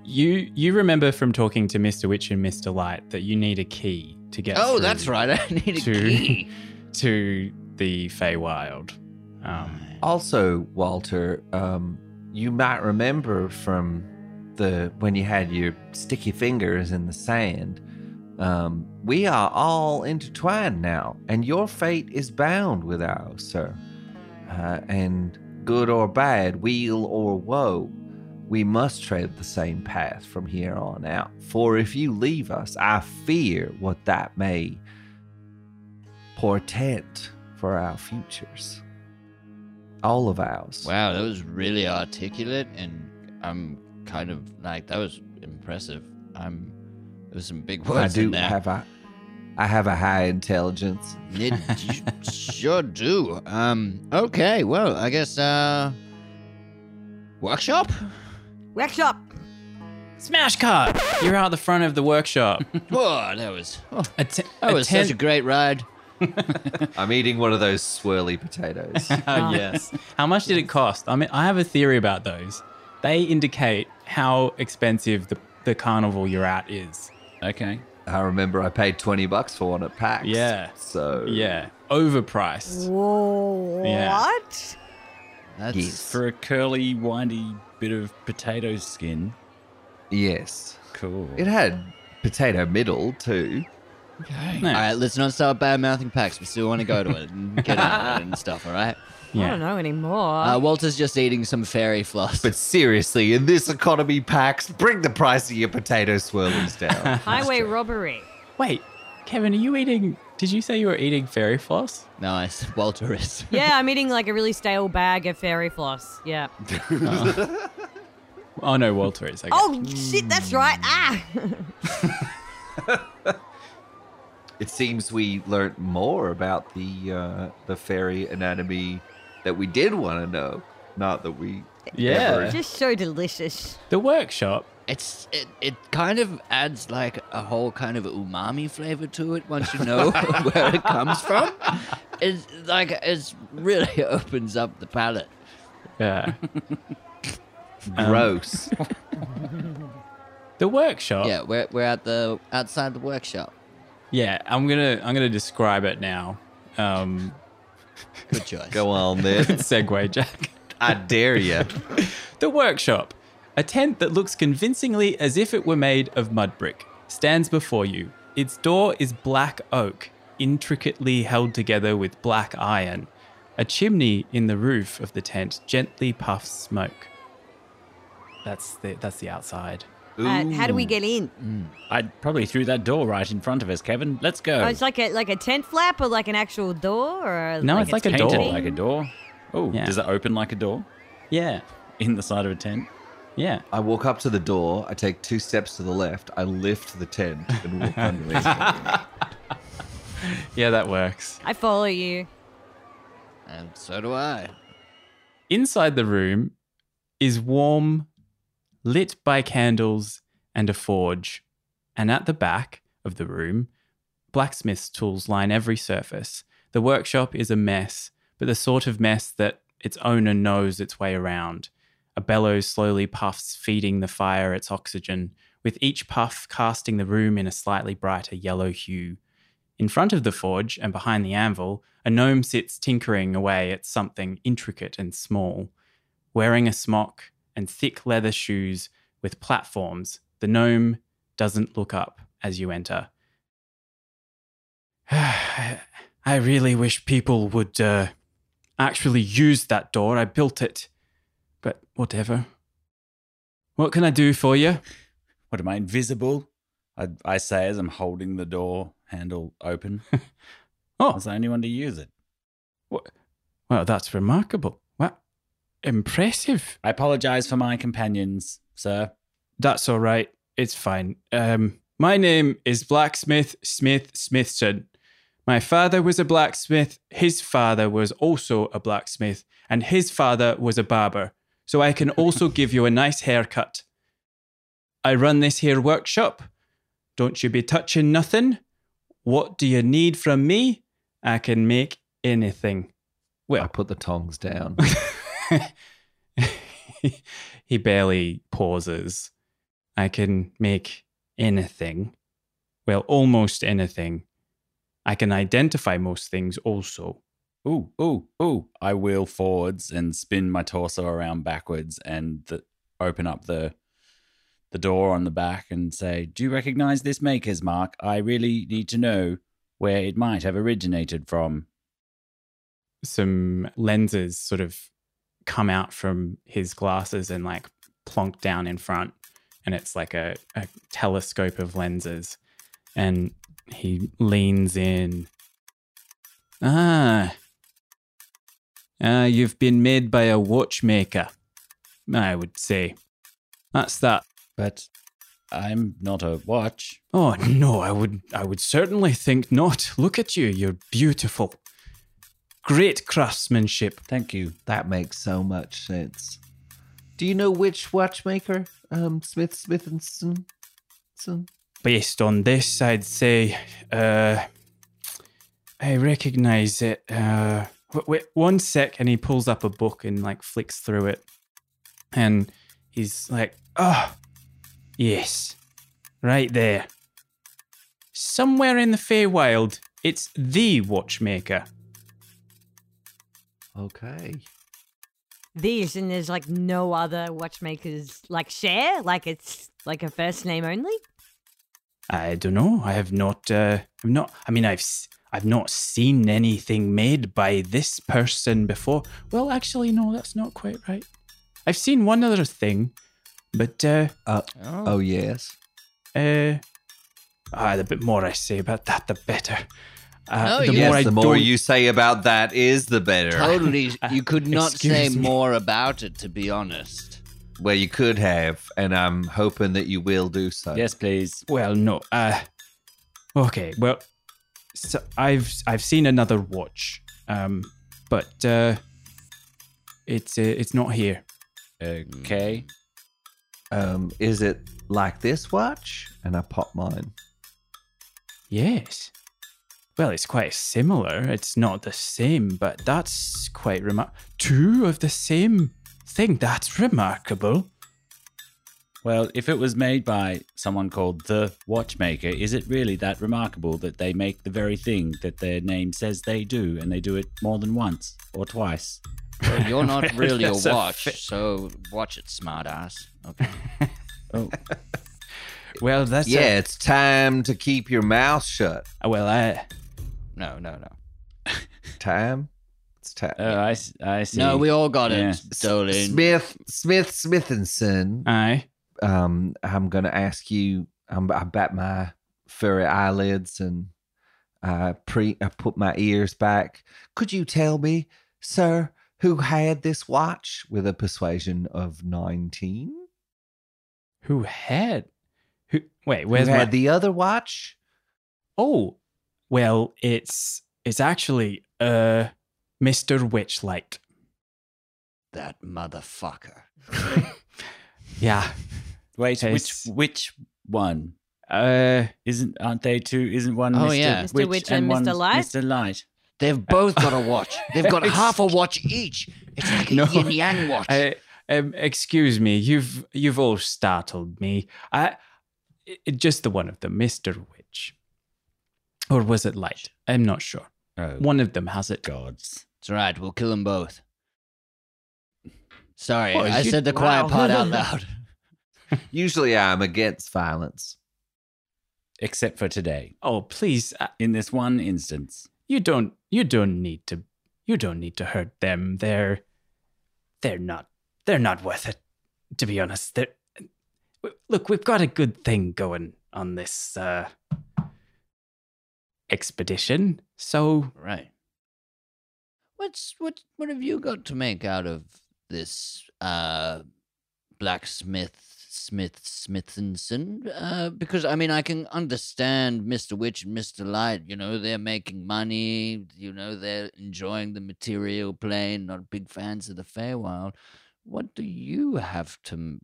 You you remember from talking to Mr. Witch and Mr. Light that you need a key to get. oh, that's right. I need a to- key. To the Feywild. Um, Also, Walter, um, you might remember from the when you had your sticky fingers in the sand. Um, we are all intertwined now, and your fate is bound with ours, sir. Uh, and good or bad, weal or woe, we must tread the same path from here on out. For if you leave us, I fear what that may portent for our futures. All of ours. Wow, that was really articulate, and I'm kind of like that was impressive. I'm there was some big words. I do have a I have a high intelligence. It, you sure do. Um. Okay. Well, I guess. Uh. Workshop. Workshop. Smash cut! You're out the front of the workshop. Oh, that was. Oh, A te- that a was ten- such a great ride. I'm eating one of those swirly potatoes. Oh, yes. How much did it cost? I mean, I have a theory about those. They indicate how expensive the, the carnival you're at is. Okay. I remember I paid 20 bucks for one at PAX. Yeah. So Yeah, overpriced. Whoa, Yeah. what? That's Yes. For a curly, windy bit of potato skin. Yes. Cool. It had potato middle too. Okay. Nice. All right, let's not start bad mouthing PAX. We still want to go to it and get out and stuff. All right. I don't know anymore. Uh, Walter's just eating some fairy floss. But seriously, in this economy PAX bring the price of your potato swirlies down. Highway robbery. Wait, Kevin, are you eating? Did you say you were eating fairy floss? nice. Walter is. Yeah, I'm eating like a really stale bag of fairy floss. Yeah. Oh no, Walter is. I guess. Oh shit, that's right. Ah. it seems we learnt more about the uh, the fairy anatomy that we did want to know. Not that we yeah. Just so delicious. The workshop. It's it, it kind of adds like a whole kind of umami flavor to it once you know where it comes from. It's like it really opens up the palate. Yeah. Um, gross. The workshop. Yeah, we're we're at the outside the workshop. Yeah, I'm gonna I'm gonna describe it now. Um, Good choice. Go on then. segue, Jack. I dare you. The workshop, a tent that looks convincingly as if it were made of mud brick, stands before you. Its door is black oak, intricately held together with black iron. A chimney in the roof of the tent gently puffs smoke. That's the that's the outside. Uh, how do we get in? I'd probably through that door right in front of us, Kevin. Let's go. Oh, it's like a like a tent flap or like an actual door or No, it's like a Painted door. like a door. Oh, Yeah. does it open like a door Yeah, in the side of a tent? Yeah. I walk up to the door. I take two steps to the left. I lift the tent and walk underneath. it. Yeah, that works. I follow you. And so do I. Inside the room is warm, lit by candles and a forge. And at the back of the room, blacksmith's tools line every surface. The workshop is a mess, but the sort of mess that its owner knows its way around. A bellows slowly puffs, feeding the fire its oxygen, with each puff casting the room in a slightly brighter yellow hue. In front of the forge and behind the anvil, a gnome sits tinkering away at something intricate and small. Wearing a smock and thick leather shoes with platforms, the gnome doesn't look up as you enter. I really wish people would uh, actually use that door. I built it. Whatever. What can I do for you? What am I invisible? I, I say as I'm holding the door handle open. I Oh, was the only one to use it. well, that's remarkable. What? Impressive. I apologize for my companions, sir. That's all right. It's fine. Um, my name is Blacksmith Smith Smithson. My father was a blacksmith. His father was also a blacksmith, and his father was a barber. So I can also give you a nice haircut. I run this here workshop. Don't you be touching nothing. What do you need from me? I can make anything. Well, I put the tongs down. he barely pauses. I can make anything. Well, almost anything. I can identify most things also. Ooh, ooh, ooh. I wheel forwards and spin my torso around backwards and the, open up the the door on the back and say, "Do you recognize this maker's mark? I really need to know where it might have originated from." Some lenses sort of come out from his glasses and like plonk down in front. And it's like a, a telescope of lenses. And he leans in Ah. Ah, you've been made by a watchmaker, I would say. That's that. But I'm not a watch. Oh no, I would I would certainly think not. Look at you, you're beautiful. Great craftsmanship. Thank you. That makes so much sense. Do you know which watchmaker? Um, Smith, Smith and Son. Son? Based on this, I'd say uh I recognize it. Uh wait, wait one sec and he pulls up a book and like flicks through it. And he's like, "Oh, yes. Right there. Somewhere in the Feywild, it's the watchmaker. Okay. These and there's like no other watchmakers like share, like it's like a first name only. I don't know. I have not. Uh, I've not. I mean, I've. s- I've not seen anything made by this person before. Well, actually, no, that's not quite right. I've seen one other thing, but uh, Uh, Oh, oh, yes. uh, ah, the bit more I say about that, the better. Uh, No, the yes, yes, more I the more you say about that is the better. totally. You could not say me. more about it, to be honest. Well, you could have, and I'm hoping that you will do so. Yes, please. Well, no. Uh, okay. Well, so I've I've seen another watch, um, but uh, it's uh, it's not here. Okay. Um, is it like this watch? And I pop mine. Yes. Well, it's quite similar. It's not the same, but that's quite remar Two of the same thing. That's remarkable. Well, if it was made by someone called the Watchmaker, is it really that remarkable that they make the very thing that their name says they do, and they do it more than once or twice? Well, you're not really a That's a watch, so watch it, smartass. Okay. Oh, Well, that's a- yeah, it's time to keep your mouth shut. Uh, well, I No, no, no. Time. It's time. I, I, s- I see. No, we all got Yeah. it, Dolan. Smith, Smith, Smith and Son. aye. um, I'm gonna ask you. I'm, I bat my furry eyelids and I pre. I put my ears back. Could you tell me, sir, who had this watch with a persuasion of nineteen? Who had? Who? Wait, Who where's had my? the other watch? oh, well, it's it's actually uh, Mister Witchlight. That motherfucker. Yeah. Wait, which which one? Uh, Isn't aren't they two? Isn't one Oh, Mr. yeah. Mr. Witch and Mr. Light? Mr. Light. They've both got a watch. They've got half a watch each. It's like a No. yin yang watch. I, um, excuse me, you've you've all startled me. I i- just the one of them, Mister Witch, or was it Light? I'm not sure. Oh, One of them has it. gods. it's all right. We'll kill them both. Sorry, Oh, I you- said the quiet wow. part out loud. Usually, I'm against violence. Except for today. Oh, please, uh, In this one instance. you don't you don't need to you don't need to hurt them. They're they're not they're not worth it. To be honest, they're w- look. We've got a good thing going on this uh, expedition, so Right. What's what? What have you got to make out of this uh, blacksmith Smith Smithenson? Uh, because I mean, I can understand Mister Witch and Mister Light. You know, they're making money. You know, they're enjoying the material plane. Not big fans of the Feywild. What do you have to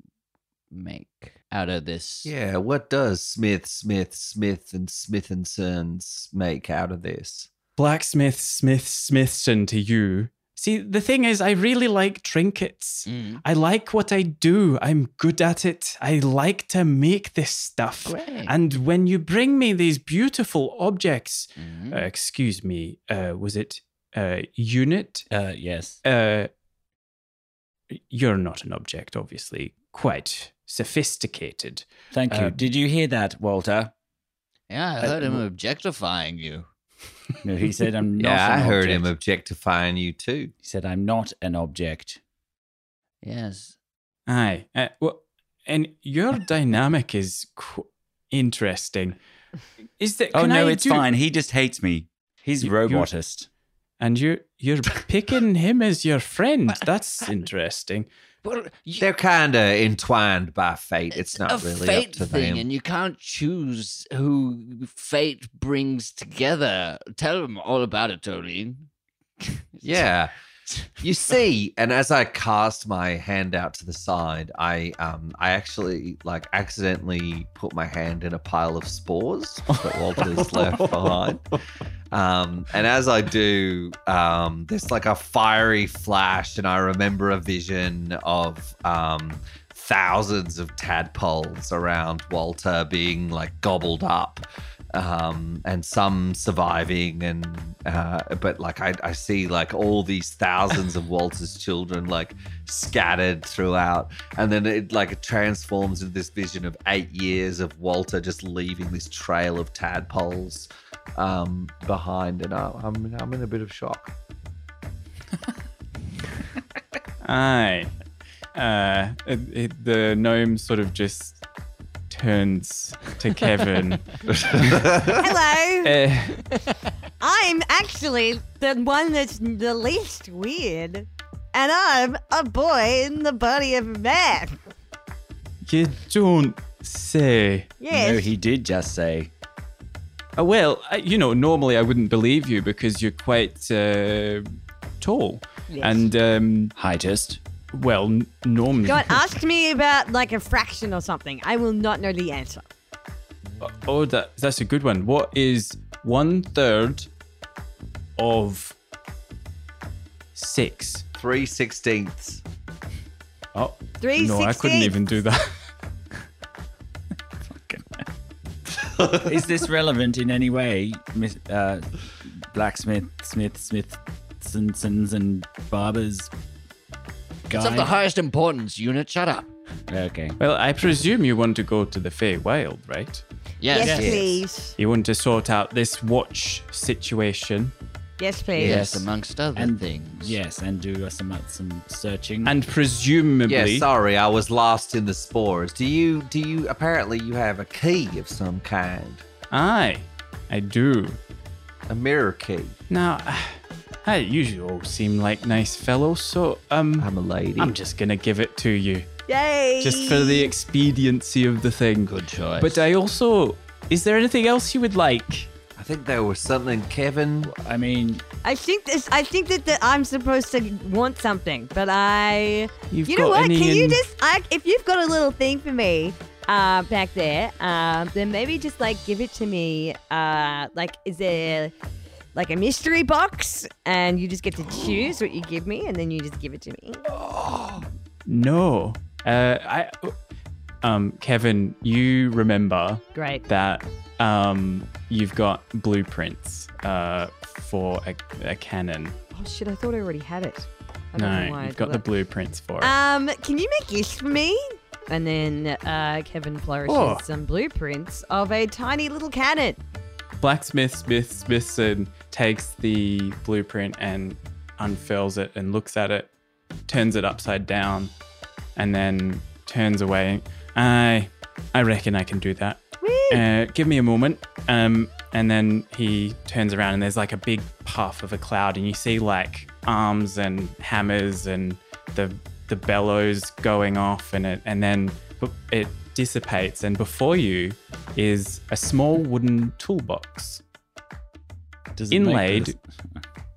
make out of this? Yeah, what does Smith, Smith, Smith, and Smith and Sons make out of this? blacksmith Smith Smithson to you. See, the thing is, I really like trinkets. Mm, I like what I do. I'm good at it. I like to make this stuff. great. And when you bring me these beautiful objects, Mhm. uh, excuse me, uh, was it uh, unit? Uh, yes. Uh, you're not an object, obviously. Quite sophisticated. Thank you. uh, Did you hear that, Walter? yeah, I uh, heard him objectifying you. No, he said I'm not. yeah, I an heard object. him objectifying you too. He said I'm not an object. Yes. Aye. Uh, well, and your dynamic is qu- interesting. Is that? Oh no, I it's do- fine. He just hates me. He's You- you- robotist. And you're you're picking him as your friend. That's interesting. Well, you- They're kind of entwined by fate. It's, not a really fate up to thing, them. and you can't choose who fate brings together. Tell them all about it, Tolene. Yeah. You see, and as I cast my hand out to the side, I um I actually like accidentally put my hand in a pile of spores that Walter's left behind. Um, and as I do, um, there's like a fiery flash, and I remember a vision of um thousands of tadpoles around Walter being like gobbled up um, and some surviving, and uh, but like I, I see like all these thousands of Walter's children like scattered throughout, and then it like transforms into this vision of eight years of Walter just leaving this trail of tadpoles um, behind, and I, I'm I'm in a bit of shock. Aye. Uh, it, it, the gnome sort of just turns to Kevin. Hello. Uh, I'm actually the one that's the least weird. And I'm a boy in the body of a man. you don't say. Yes. No, he did just say. Uh, well, I, you know, normally I wouldn't believe you because you're quite uh, tall. Yes. And, um, Heightest. Well, n- normally. Don't ask me about like a fraction or something. I will not know the answer. Oh, that, that's a good one. What is one third of six? Three sixteenths. Oh, Three no, I couldn't even do that. Is this relevant in any way, Miss- uh, blacksmith, Smith, Smith, Simpsons, and Barbers? It's of the highest importance, unit. Shut up. Okay. Well, I presume you want to go to the Fey Wild, right? Yes, Yes, please. You want to sort out this watch situation Yes, please. Yes, Yes. amongst other And things. Yes, and do some some searching. and presumably. Yeah, sorry, I was lost in the spores. Do you do you apparently you have a key of some kind? Aye, I do. A mirror key. Now, I usually all seem like nice fellows, so um, I'm a lady. I'm just gonna give it to you, Yay. just for the expediency of the thing. Good choice. But I also, is there anything else you would like? I think there was something Kevin I mean, I think this. I think that, that I'm supposed to want something, but I. You've you got know what? any Can you in- just? I, if you've got a little thing for me, uh, back there, um, then maybe just like give it to me. Uh, like, is there like a mystery box, and you just get to choose what you give me, and then you just give it to me. No. Uh, I, um, Kevin, you remember Great. that um, you've got blueprints uh, for a, a cannon. Oh shit! I thought I already had it. I don't No, you've got the blueprints for it. Um, can you make this for me? And then uh, Kevin flourishes Oh. some blueprints of a tiny little cannon. Blacksmith Smith Smithson takes the blueprint and unfurls it and looks at it, turns it upside down, and then turns away. I, I reckon I can do that. Uh, give me a moment. Um, and then he turns around and there's like a big puff of a cloud, and you see like arms and hammers and the the bellows going off, and it and then it dissipates, and before you is a small wooden toolbox does it inlaid. this-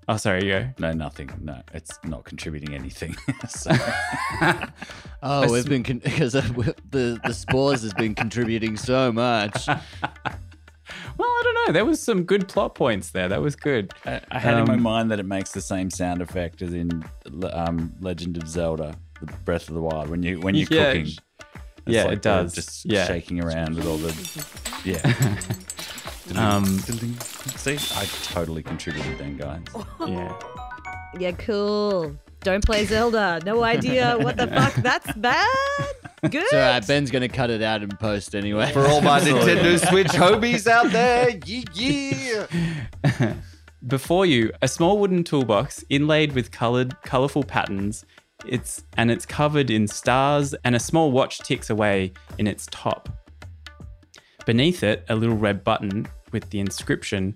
Oh, sorry, you go. No, nothing. No, it's not contributing anything. So- oh, we've been because the the spores has been contributing so much. Well, I don't know. There was some good plot points there. That was good. I, I had in my Um, mind that it makes the same sound effect as in um, Legend of Zelda, the Breath of the Wild, when you when you're Yeah, cooking. It's yeah, like it does. Just Yeah. shaking around with all the yeah. Um, See, I totally contributed then, guys. yeah. Yeah, cool. Don't play Zelda. No idea what the fuck that's bad. Good. It's all right. Ben's gonna cut it out in post anyway. for all my Nintendo Switch homies out there. Yeah, yeah. Before you, a small wooden toolbox inlaid with colored, colorful patterns. It's and it's covered in stars, and a small watch ticks away in its top. Beneath it, a little red button with the inscription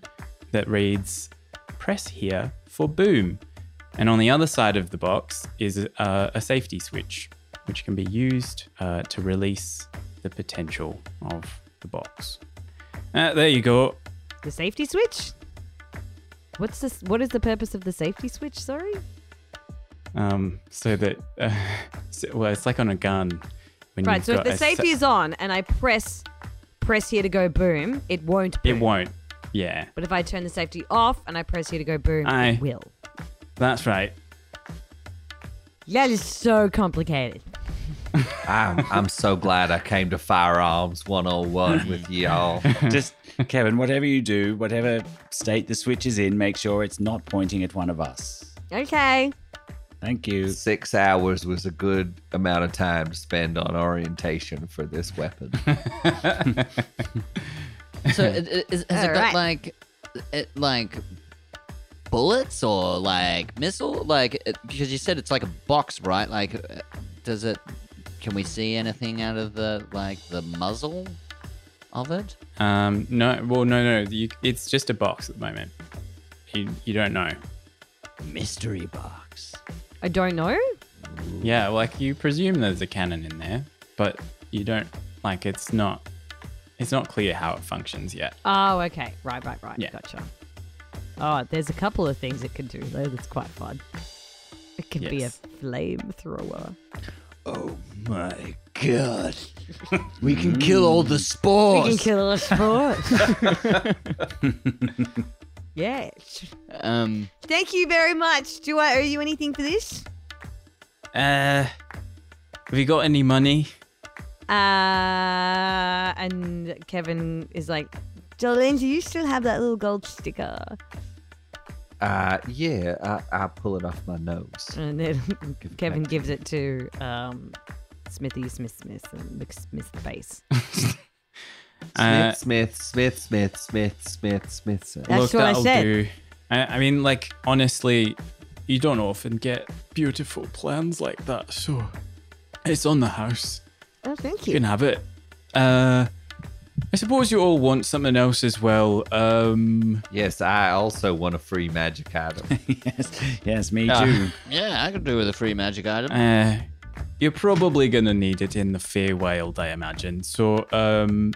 that reads, "Press here for boom. And on the other side of the box is uh, a safety switch, which can be used uh, to release the potential of the box. Uh, there you go. The safety switch? What's this? What is the purpose of the safety switch? Sorry. Um, so that, uh, so- well, it's like on a gun. When Right. So if the a sa- safety is on and I press press here to go boom, it won't. Boom. it won't. Yeah, But if I turn the safety off and I press here to go boom, Aye. it will. that's right. That is so complicated. I'm, I'm so glad I came to Firearms 101 with y'all. Just, Kevin, whatever you do, whatever state the switch is in, make sure it's not pointing at one of us. Okay. Thank you. Six hours was a good amount of time to spend on orientation for this weapon. So it, it, is, has it got Alright. like, it, like bullets or like missile? Like it, because you said it's like a box, right? Like, uh, does it? Can we see anything out of the like the muzzle of it? Um, no, well, no, no. You, it's just a box at the moment. You, you don't know. Mystery box. I don't know. Yeah, like you presume there's a cannon in there, but you don't. Like it's not. It's not clear how it functions yet. Oh, okay. Right, right, right. Yeah. Gotcha. Oh, there's a couple of things it can do though. That's quite fun. It can be a Yes. flamethrower. Oh my god! we can kill all the spores. We can kill all the sport. yes. um, Thank you very much. Do I owe you anything for this? Uh, have you got any money? Uh, and Kevin is like, Jolene, do you still have that little gold sticker? Uh, yeah, I, I pull it off my nose. And then it Kevin gives it to um, Smithy Smith Smith and McSmith face. Uh, Smith, Smith, Smith, Smith, Smith, Smith, Smith. That's Look, what I that'll said. do. I, I mean, like honestly, you don't often get beautiful plans like that, so it's on the house. Oh, thank You you. can have it. Uh, I suppose you all want something else as well. Um, Yes, I also want a free magic item. yes, yes, me Ah. too. yeah, I could do with a free magic item. uh, you're probably gonna need it in the Feywild, I imagine. So, um,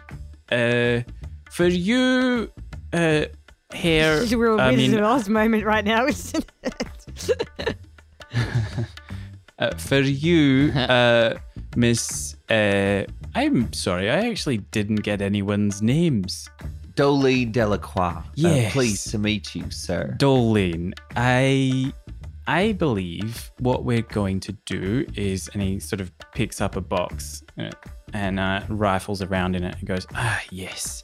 uh, for you, uh, here, This is a real I mean, of Oz moment right now, isn't it? Uh, for you, uh, Miss. Uh, I'm sorry, I actually didn't get anyone's names. Doelene Delacroix. Yes. Uh, pleased to meet you, sir. Doelene, I. I believe what we're going to do is, and he sort of picks up a box uh, and uh, rifles around in it and goes, Ah, yes,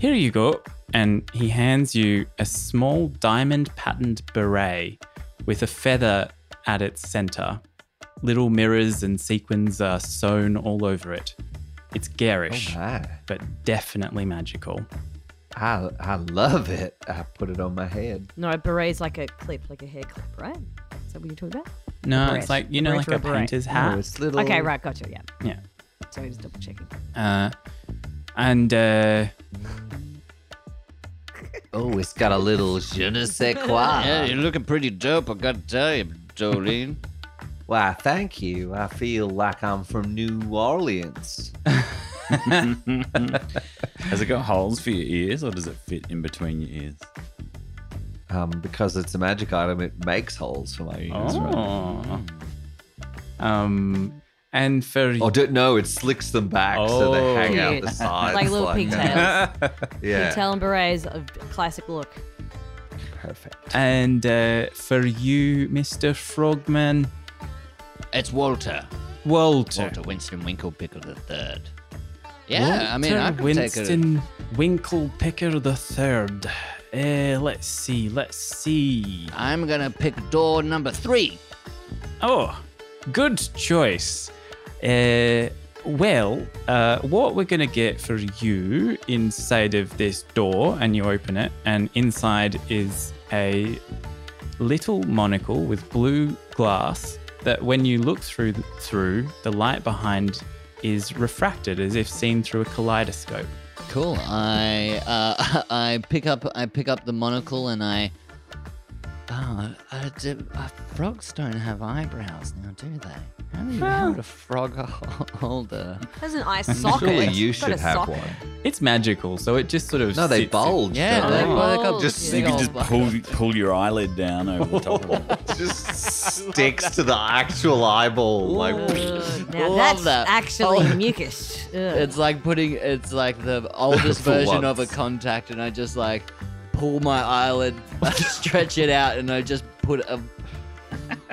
here you go. And he hands you a small diamond patterned beret with a feather at its center. Little mirrors and sequins are sewn all over it. It's garish, Oh but definitely magical. I, I love it. I put it on my head. No, a beret is like a clip, like a hair clip, right? Is that what you're talking about? No, beret. it's like, you know, like a a painter's hat. it's little. Okay, right, gotcha, yeah. Yeah. Sorry, just double checking. Uh, and uh, Oh, it's got a little je ne sais quoi. yeah, you're looking pretty dope. I gotta tell you, Jolene. Why, thank you. I feel like I'm from New Orleans. Has it got holes for your ears, or does it fit in between your ears? Um, because it's a magic item, it makes holes for my ears. Right? oh. um, and for Or do, no, it slicks them back so they hang out the sides. Like little pigtails. yeah, Pigtail and berets, a classic look. perfect. and uh, for you, Mister Frogman, It's Walter. Walter. Walter Winston Winklepickle the Third. Yeah, I mean, I Walter could take a. Winston Winklepicker the Third. Uh, let's see, let's see. I'm gonna pick door number three. Oh, good choice. Uh, well, uh, what we're gonna get for you inside of this door, and you open it, and inside is a little monocle with blue glass that, when you look through through, the light behind is refracted as if seen through a kaleidoscope. Cool. I uh, I pick up I pick up the monocle and I. Oh uh, frogs don't have eyebrows now, do they? How do you hold a frog holder? Has an eye socket. Surely you should have socket. one. It's magical, so it just sort of No, they sits in- bulge. Yeah, they, they? well, they got Bulge, Just- yeah. You big can just old- pull pull your eyelid down over the top of it. just sticks to the actual eyeball. Like Ugh, now Love that's that. actually Oh. mucus. Ugh. It's like putting it's like the oldest For version of a once. contact, and I just like pull my eyelid, stretch it out, and I just put a,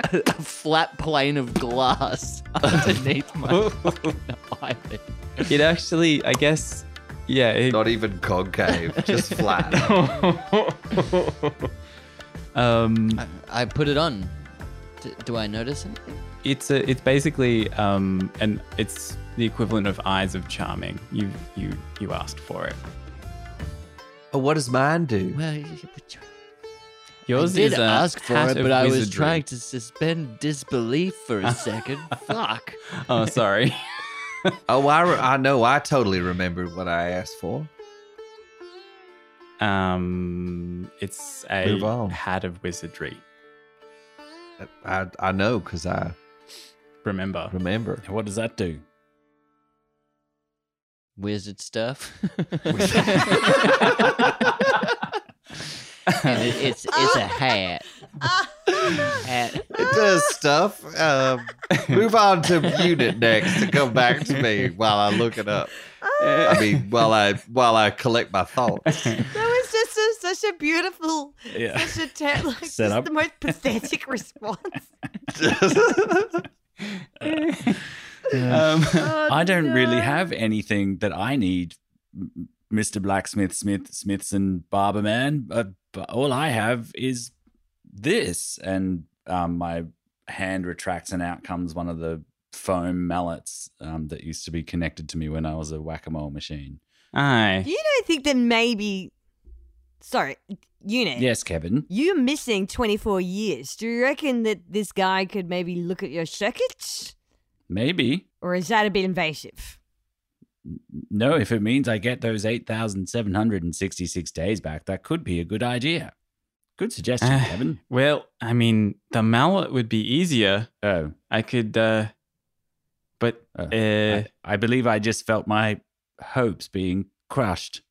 a flat plane of glass underneath my fucking eyelid. It actually, I guess, yeah. It, not even concave, just flat. um, I, I put it on. D- do I notice anything? it's a, it's basically um, and it's the equivalent of Eyes of Charming. You you you asked for it. Oh, what does mine do? Well, y- Yours I did is a ask for it, but I was wizardry. trying to suspend disbelief for a second. Fuck. Oh, sorry. Oh, I, re- I know. I totally remembered what I asked for. um, it's a hat of wizardry. I I know because I Remember. remember. What does that do? Wizard stuff. And it- it's it's a hat. hat. It does stuff. Um, move on to unit next to come back to me while I look it up. I mean, while I while I collect my thoughts. That was just a, such a beautiful, Yeah. such a ter- like, Set just up. the most pathetic response. Um, Oh, I don't really have anything that I need, Mr. Blacksmith, Smith, Smiths, and Barberman. Uh, but all I have is this, and um, my hand retracts, and out comes one of the foam mallets um, that used to be connected to me when I was a whack a mole machine. aye. You don't think that maybe. Sorry, unit. Yes, Kevin. You're missing 24 years. Do you reckon that this guy could maybe look at your circuits? Maybe. Or is that a bit invasive? No, if it means I get those 8,766 days back, that could be a good idea. Good suggestion, Ah. Kevin. Well, I mean, the mallet would be easier. Oh, I could, uh, but Uh, uh, I, I believe I just felt my hopes being crushed.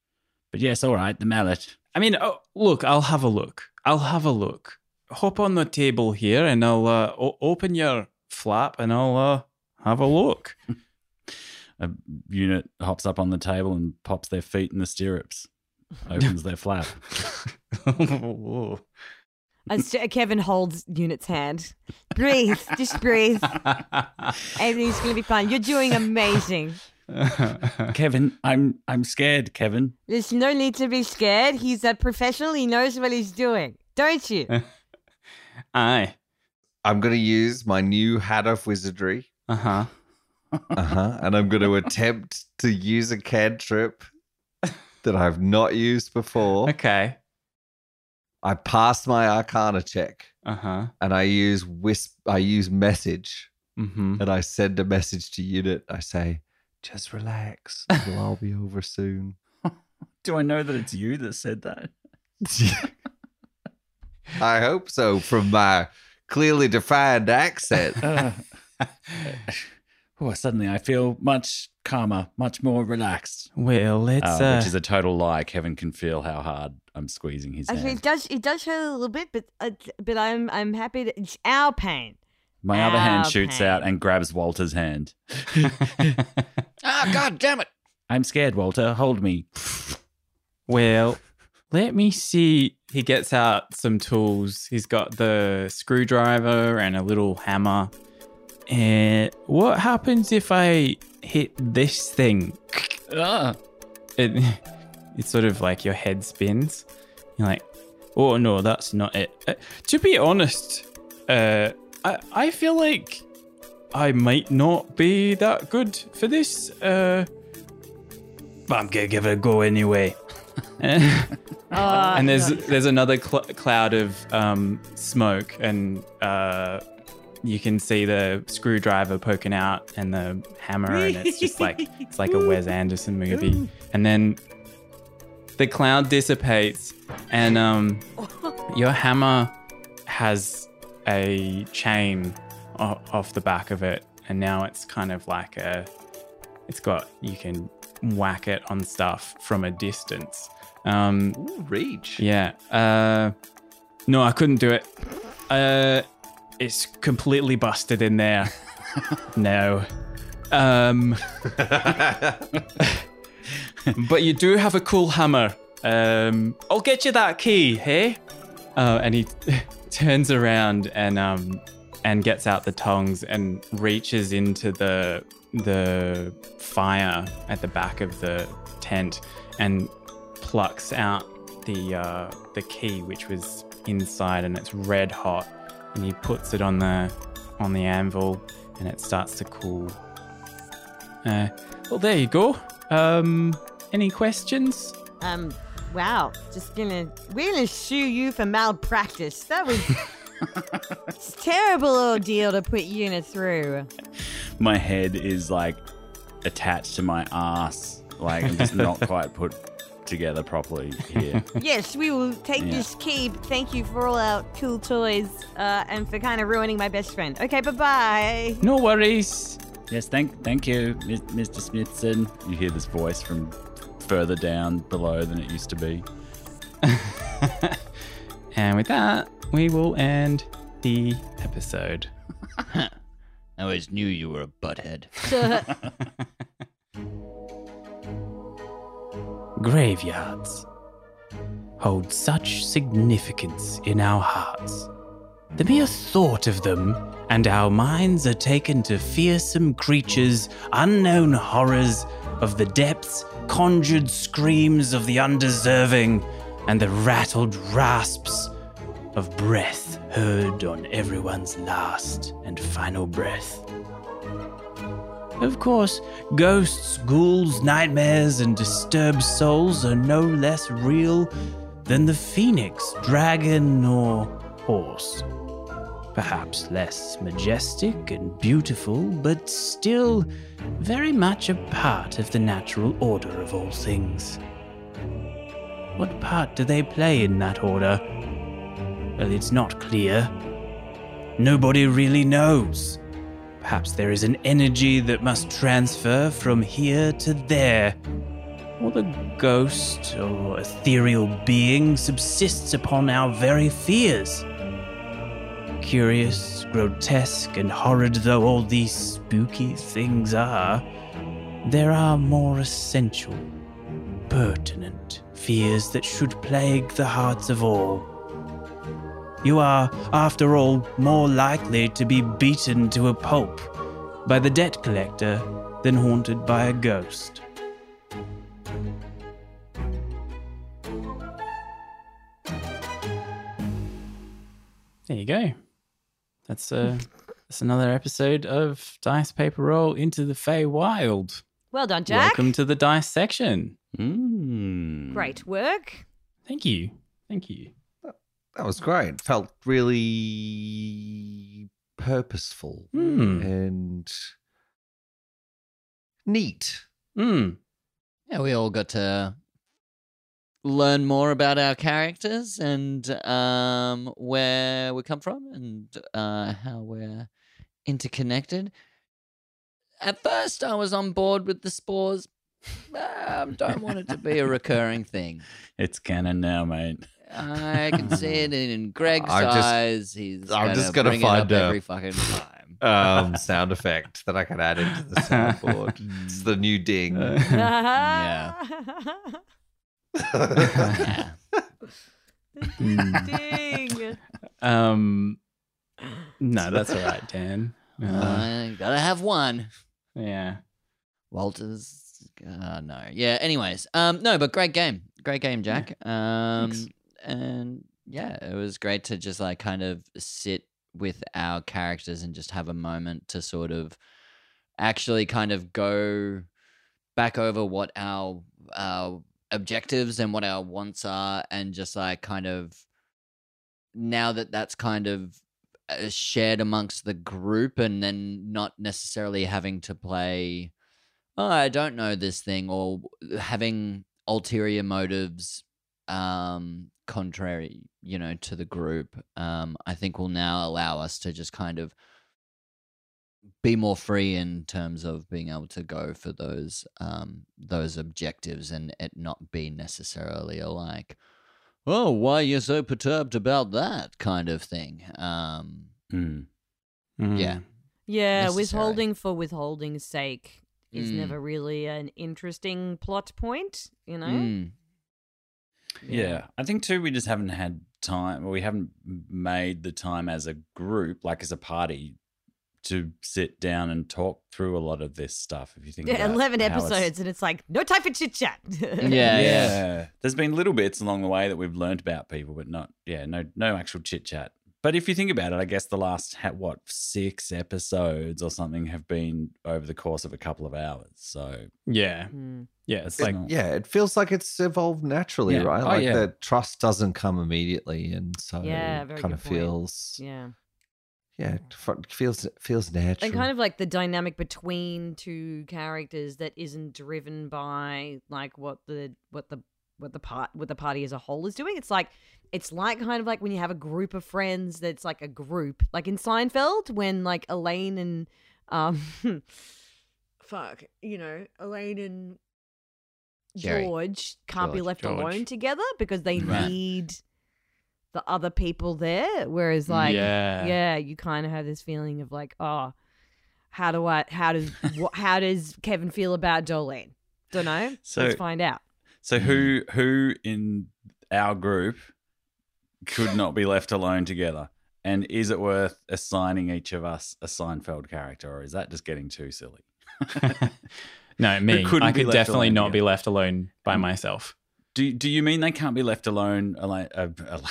But yes, all right, the mallet. I mean, oh, look, I'll have a look. I'll have a look. Hop on the table here, and I'll uh, o- open your flap, and I'll uh, have a look. A unit hops up on the table and pops their feet in the stirrups, opens their flap. As Kevin holds Unit's hand. Breathe. Just breathe. Everything's going to be fine. You're doing amazing. Kevin, I'm I'm scared, Kevin. There's no need to be scared. He's a professional. He knows what he's doing. Don't you? Aye. I'm gonna use my new hat of wizardry. Uh huh. Uh huh. and I'm gonna attempt to use a cantrip that I've not used before. Okay. I pass my Arcana check, Uh huh. and I use wisp. I use message, Mm-hmm. and I send a message to unit. I say, "Just relax. It'll all be over soon." Do I know that it's you that said that? I hope so. From my clearly defined accent. Uh, oh, suddenly I feel much calmer, much more relaxed. Well, let's. Uh, uh, which is a total lie. Kevin can feel how hard I'm squeezing his Actually, it hand. does. It does hurt a little bit, but uh, but I'm I'm happy that it's our pain. My other hand shoots pain. out and grabs Walter's hand. Ah, god damn it! I'm scared, Walter. Hold me. well, let me see. He gets out some tools. He's got the screwdriver and a little hammer. And what happens if I hit this thing? Ah, It, it's sort of like your head spins. You're like, oh no, that's not it. Uh, to be honest, uh, I I feel like I might not be that good for this. Uh, but I'm gonna give it a go anyway. Uh, and there's there's another cl- cloud of um, smoke, and uh, you can see the screwdriver poking out and the hammer, and it's just like it's like a Wes Anderson movie. And then the cloud dissipates, and um, your hammer has a chain o- off the back of it, and now it's kind of like a. It's got you can whack it on stuff from a distance. Um, Ooh, reach. yeah. Uh, no, I couldn't do it. Uh, it's completely busted in there. no. Um, but you do have a cool hammer. Um, I'll get you that key, hey? Uh, and he turns around and um, and gets out the tongs and reaches into the the fire at the back of the tent and plucks out the uh, the key, which was inside, and it's red hot. And he puts it on the on the anvil, and it starts to cool. Uh, well, there you go. Um, any questions? Um, wow. Just gonna, we're gonna sue you for malpractice. That was it's a terrible ordeal to put Una through. My head is like attached to my ass. Like I'm just not quite put together properly here. Yes, we will take Yeah. this key. Thank you for all our cool toys uh, and for kind of ruining my best friend. Okay, bye bye. No worries. yes, thank thank you, Mr. Smithson. You hear this voice from further down below than it used to be. And with that, we will end the episode. I always knew you were a butthead. Graveyards hold such significance in our hearts. The mere thought of them, and our minds are taken to fearsome creatures, unknown horrors of the depths, conjured screams of the undeserving, and the rattled rasps of breath heard on everyone's last and final breath. Of course, ghosts, ghouls, nightmares, and disturbed souls are no less real than the phoenix, dragon, or horse. Perhaps less majestic and beautiful, but still very much a part of the natural order of all things. What part do they play in that order? Well, it's not clear. Nobody really knows. Perhaps there is an energy that must transfer from here to there. Or the ghost or ethereal being subsists upon our very fears. Curious, grotesque, and horrid though all these spooky things are, there are more essential, pertinent fears that should plague the hearts of all. You are, after all, more likely to be beaten to a pulp by the debt collector than haunted by a ghost. There you go. That's uh that's another episode of Dice Paper Role into the Feywild. Well done, Jack. Welcome to the dice section. Mm. Great work. Thank you. Thank you. That was great. Felt really purposeful Hmm. and neat. Mm. Yeah, we all got to learn more about our characters and um, where we come from and uh, how we're interconnected. At first, I was on board with the spores. Um, don't want it to be a recurring thing. It's canon now, mate. I can see it in Greg's I'm just- eyes. He's I'm gonna just gonna bring it find up a- every fucking time. Um, sound effect that I can add into the soundboard. it's the new ding. Yeah. Yeah. Ding. Um No, that's all right, Dan. Uh, I gotta have one. yeah. Walters. Uh, no. Yeah. Anyways, um, no, but great game, great game, Jack. Um, Thanks. And yeah, it was great to just like kind of sit with our characters and just have a moment to sort of actually kind of go back over what our objectives and what our wants are, and just like kind of now that that's kind of uh, shared amongst the group, and then not necessarily having to play oh, I don't know this thing, or having ulterior motives um, contrary, you know, to the group, um, I think will now allow us to just kind of be more free in terms of being able to go for those um, those objectives and it not be necessarily a like, oh, why are you so perturbed about that kind of thing. Um, Mm. Yeah. Mm. Yeah, necessary. withholding for withholding's sake is Mm. never really an interesting plot point, you know? Mm, Yeah. I think too, we just haven't had time, or we haven't made the time as a group, like as a party, to sit down and talk through a lot of this stuff. If you think, Yeah, about 11 how it's- episodes, and it's like, no time for chit chat. Yeah, Yeah, yeah. There's been little bits along the way that we've learned about people, but not, yeah, no, no actual chit chat. But if you think about it, I guess the last what six episodes or something have been over the course of a couple of hours. So Yeah. Hmm. Yeah. It's It's like, Yeah, it feels like it's evolved naturally, Yeah. right? Oh, Like yeah. the trust doesn't come immediately, and so Yeah, it kind of point. feels Yeah. yeah, it f- feels feels natural. And kind of like the dynamic between two characters that isn't driven by like what the what the what the part what the party as a whole is doing. It's like it's like kind of like when you have a group of friends that's like a group. Like in Seinfeld when like Elaine and um fuck, you know, Elaine and Jerry. George can't be left George. alone together because they Right. need the other people there. Whereas like yeah. yeah, you kind of have this feeling of like, oh, how do I? How does what? How does Kevin feel about Doelene? Don't know. So- Let's find out. So who who in our group could not be left alone together? And is it worth assigning each of us a Seinfeld character, or is that just getting too silly? no, me. I could definitely not together. be left alone by myself. Do Do you mean they can't be left alone, Elaine, uh, Elaine,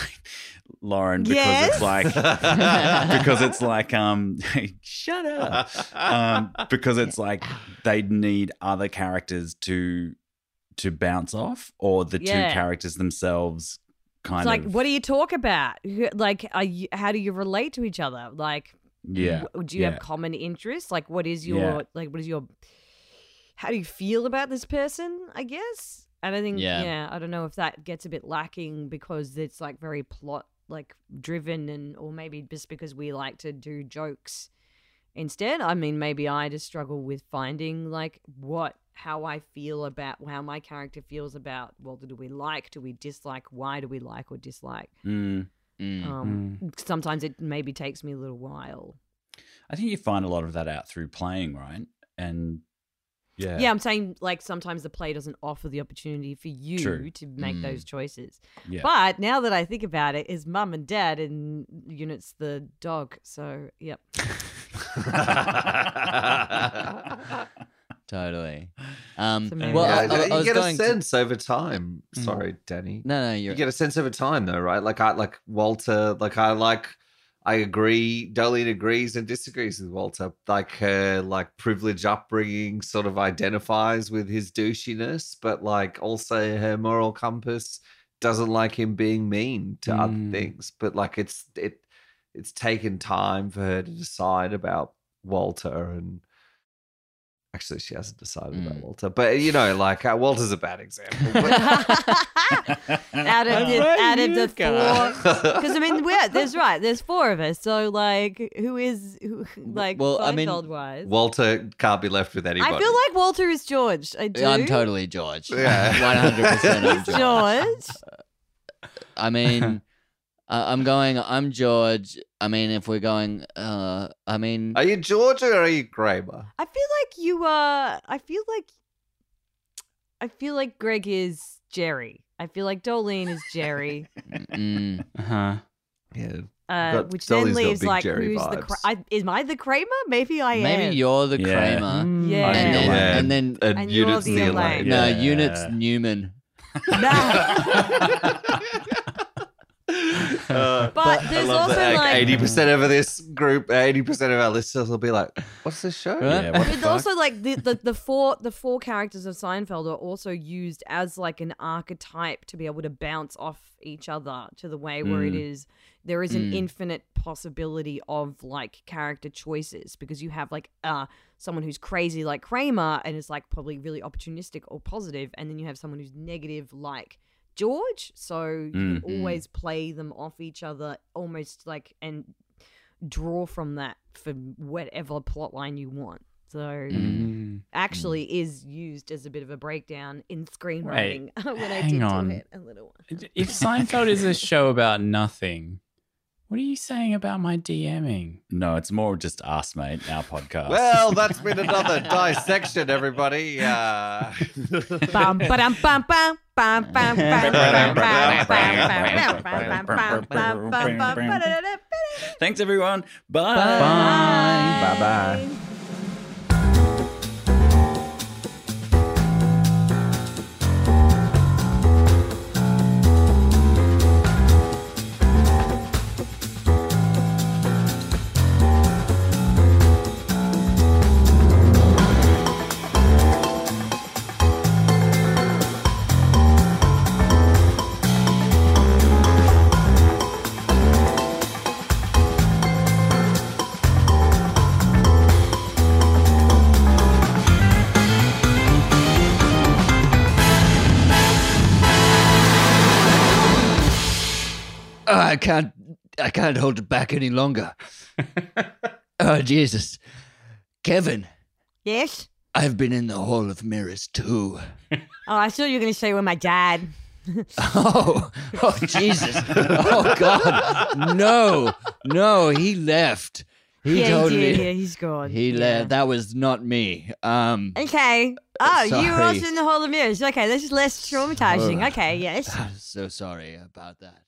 Lauren? Because Yes. it's like because it's like um, shut up. Um, because it's like they need other characters to to bounce off, or the Yeah. two characters themselves kind of It's like, of what do you talk about? Like, are you, how do you relate to each other? Like, yeah. do you yeah. have common interests? Like, what is your Yeah. like? What is your? How do you feel about this person? I guess. And I think, Yeah. yeah, I don't know if that gets a bit lacking because it's like very plot like driven, and or maybe just because we like to do jokes instead. I mean, maybe I just struggle with finding like what how I feel about how my character feels about. Well, do we like? Do we dislike? Why do we like or dislike? Mm. mm. Um, Sometimes it maybe takes me a little while. I think you find a lot of that out through playing, right? And yeah, Yeah. I'm saying like sometimes the play doesn't offer the opportunity for you True. to make Mm. those choices. yeah. But now that I think about it, is mum and dad and units the dog. So yep. Totally. Um, well, yeah, I, I- I you get a going to- sense over time. Mm. Sorry, Danny. No, no, you're You get a sense over time, though, right? Like I like Walter. Like I like. I agree. Dolly agrees and disagrees with Walter. Like her, like privileged upbringing, sort of identifies with his douchiness, but like also her moral compass doesn't like him being mean to other Mm. things. But like it's it, it's taken time for her to decide about Walter and. Actually, she hasn't decided about Mm. Walter, but you know, like uh, Walter's a bad example. but- out of the Right, out of the four because I mean we're there's right there's four of us so like who is who like Well, I mean, wise Walter can't be left with anybody. I feel like Walter is George I do I'm totally George. Yeah. One hundred percent. I'm George. George I mean, I I'm going. I'm George. I mean, if we're going, uh, I mean, Are you George or are you Kramer? I feel like you are I feel like I feel like Greg is Jerry I feel like Doelene is Jerry mm, Uh-huh. Yeah. uh, Got- which Dolly's then got leaves big like Jerry who's the vibes. Kra- I, am I the Kramer maybe I am maybe you're the Yeah. Kramer, Mm, Yeah. I and then like- and then And, And you're units the the Elaine. Elaine. no, Yeah. units Newman. Uh, But I there's love also that like eighty percent of this group, eighty percent of our listeners will be like, "What's this show?" Right? Yeah, what the But also, like the, the the four the four characters of Seinfeld are also used as like an archetype to be able to bounce off each other to the way where it Mm. is there is an Mm. infinite possibility of like character choices because you have like uh someone who's crazy like Kramer and is like probably really opportunistic or positive, and then you have someone who's negative like George, so you Mhm. always play them off each other, almost like and draw from that for whatever plot line you want. So Mm. actually is used as a bit of a breakdown in screenwriting when I hang did on. do it a little while. If Seinfeld is a show about nothing, what are you saying about my DMing? No, it's more just us, mate, our podcast. well, that's been another dissection, everybody. Thanks, everyone. Bye. Bye. Bye. Bye. I can't. I can't hold it back any longer. oh Jesus, Kevin, Yes? I've been in the Hall of Mirrors too. Oh, I thought you were going to say with my dad. Oh, oh Jesus! Oh God! No, no, he left. He yeah, totally. He yeah, he's gone. He Yeah. left. That was not me. Um, Okay. Oh, you were also in the Hall of Mirrors. Okay, this is less traumatizing. Oh. Okay, yes. I'm so sorry about that.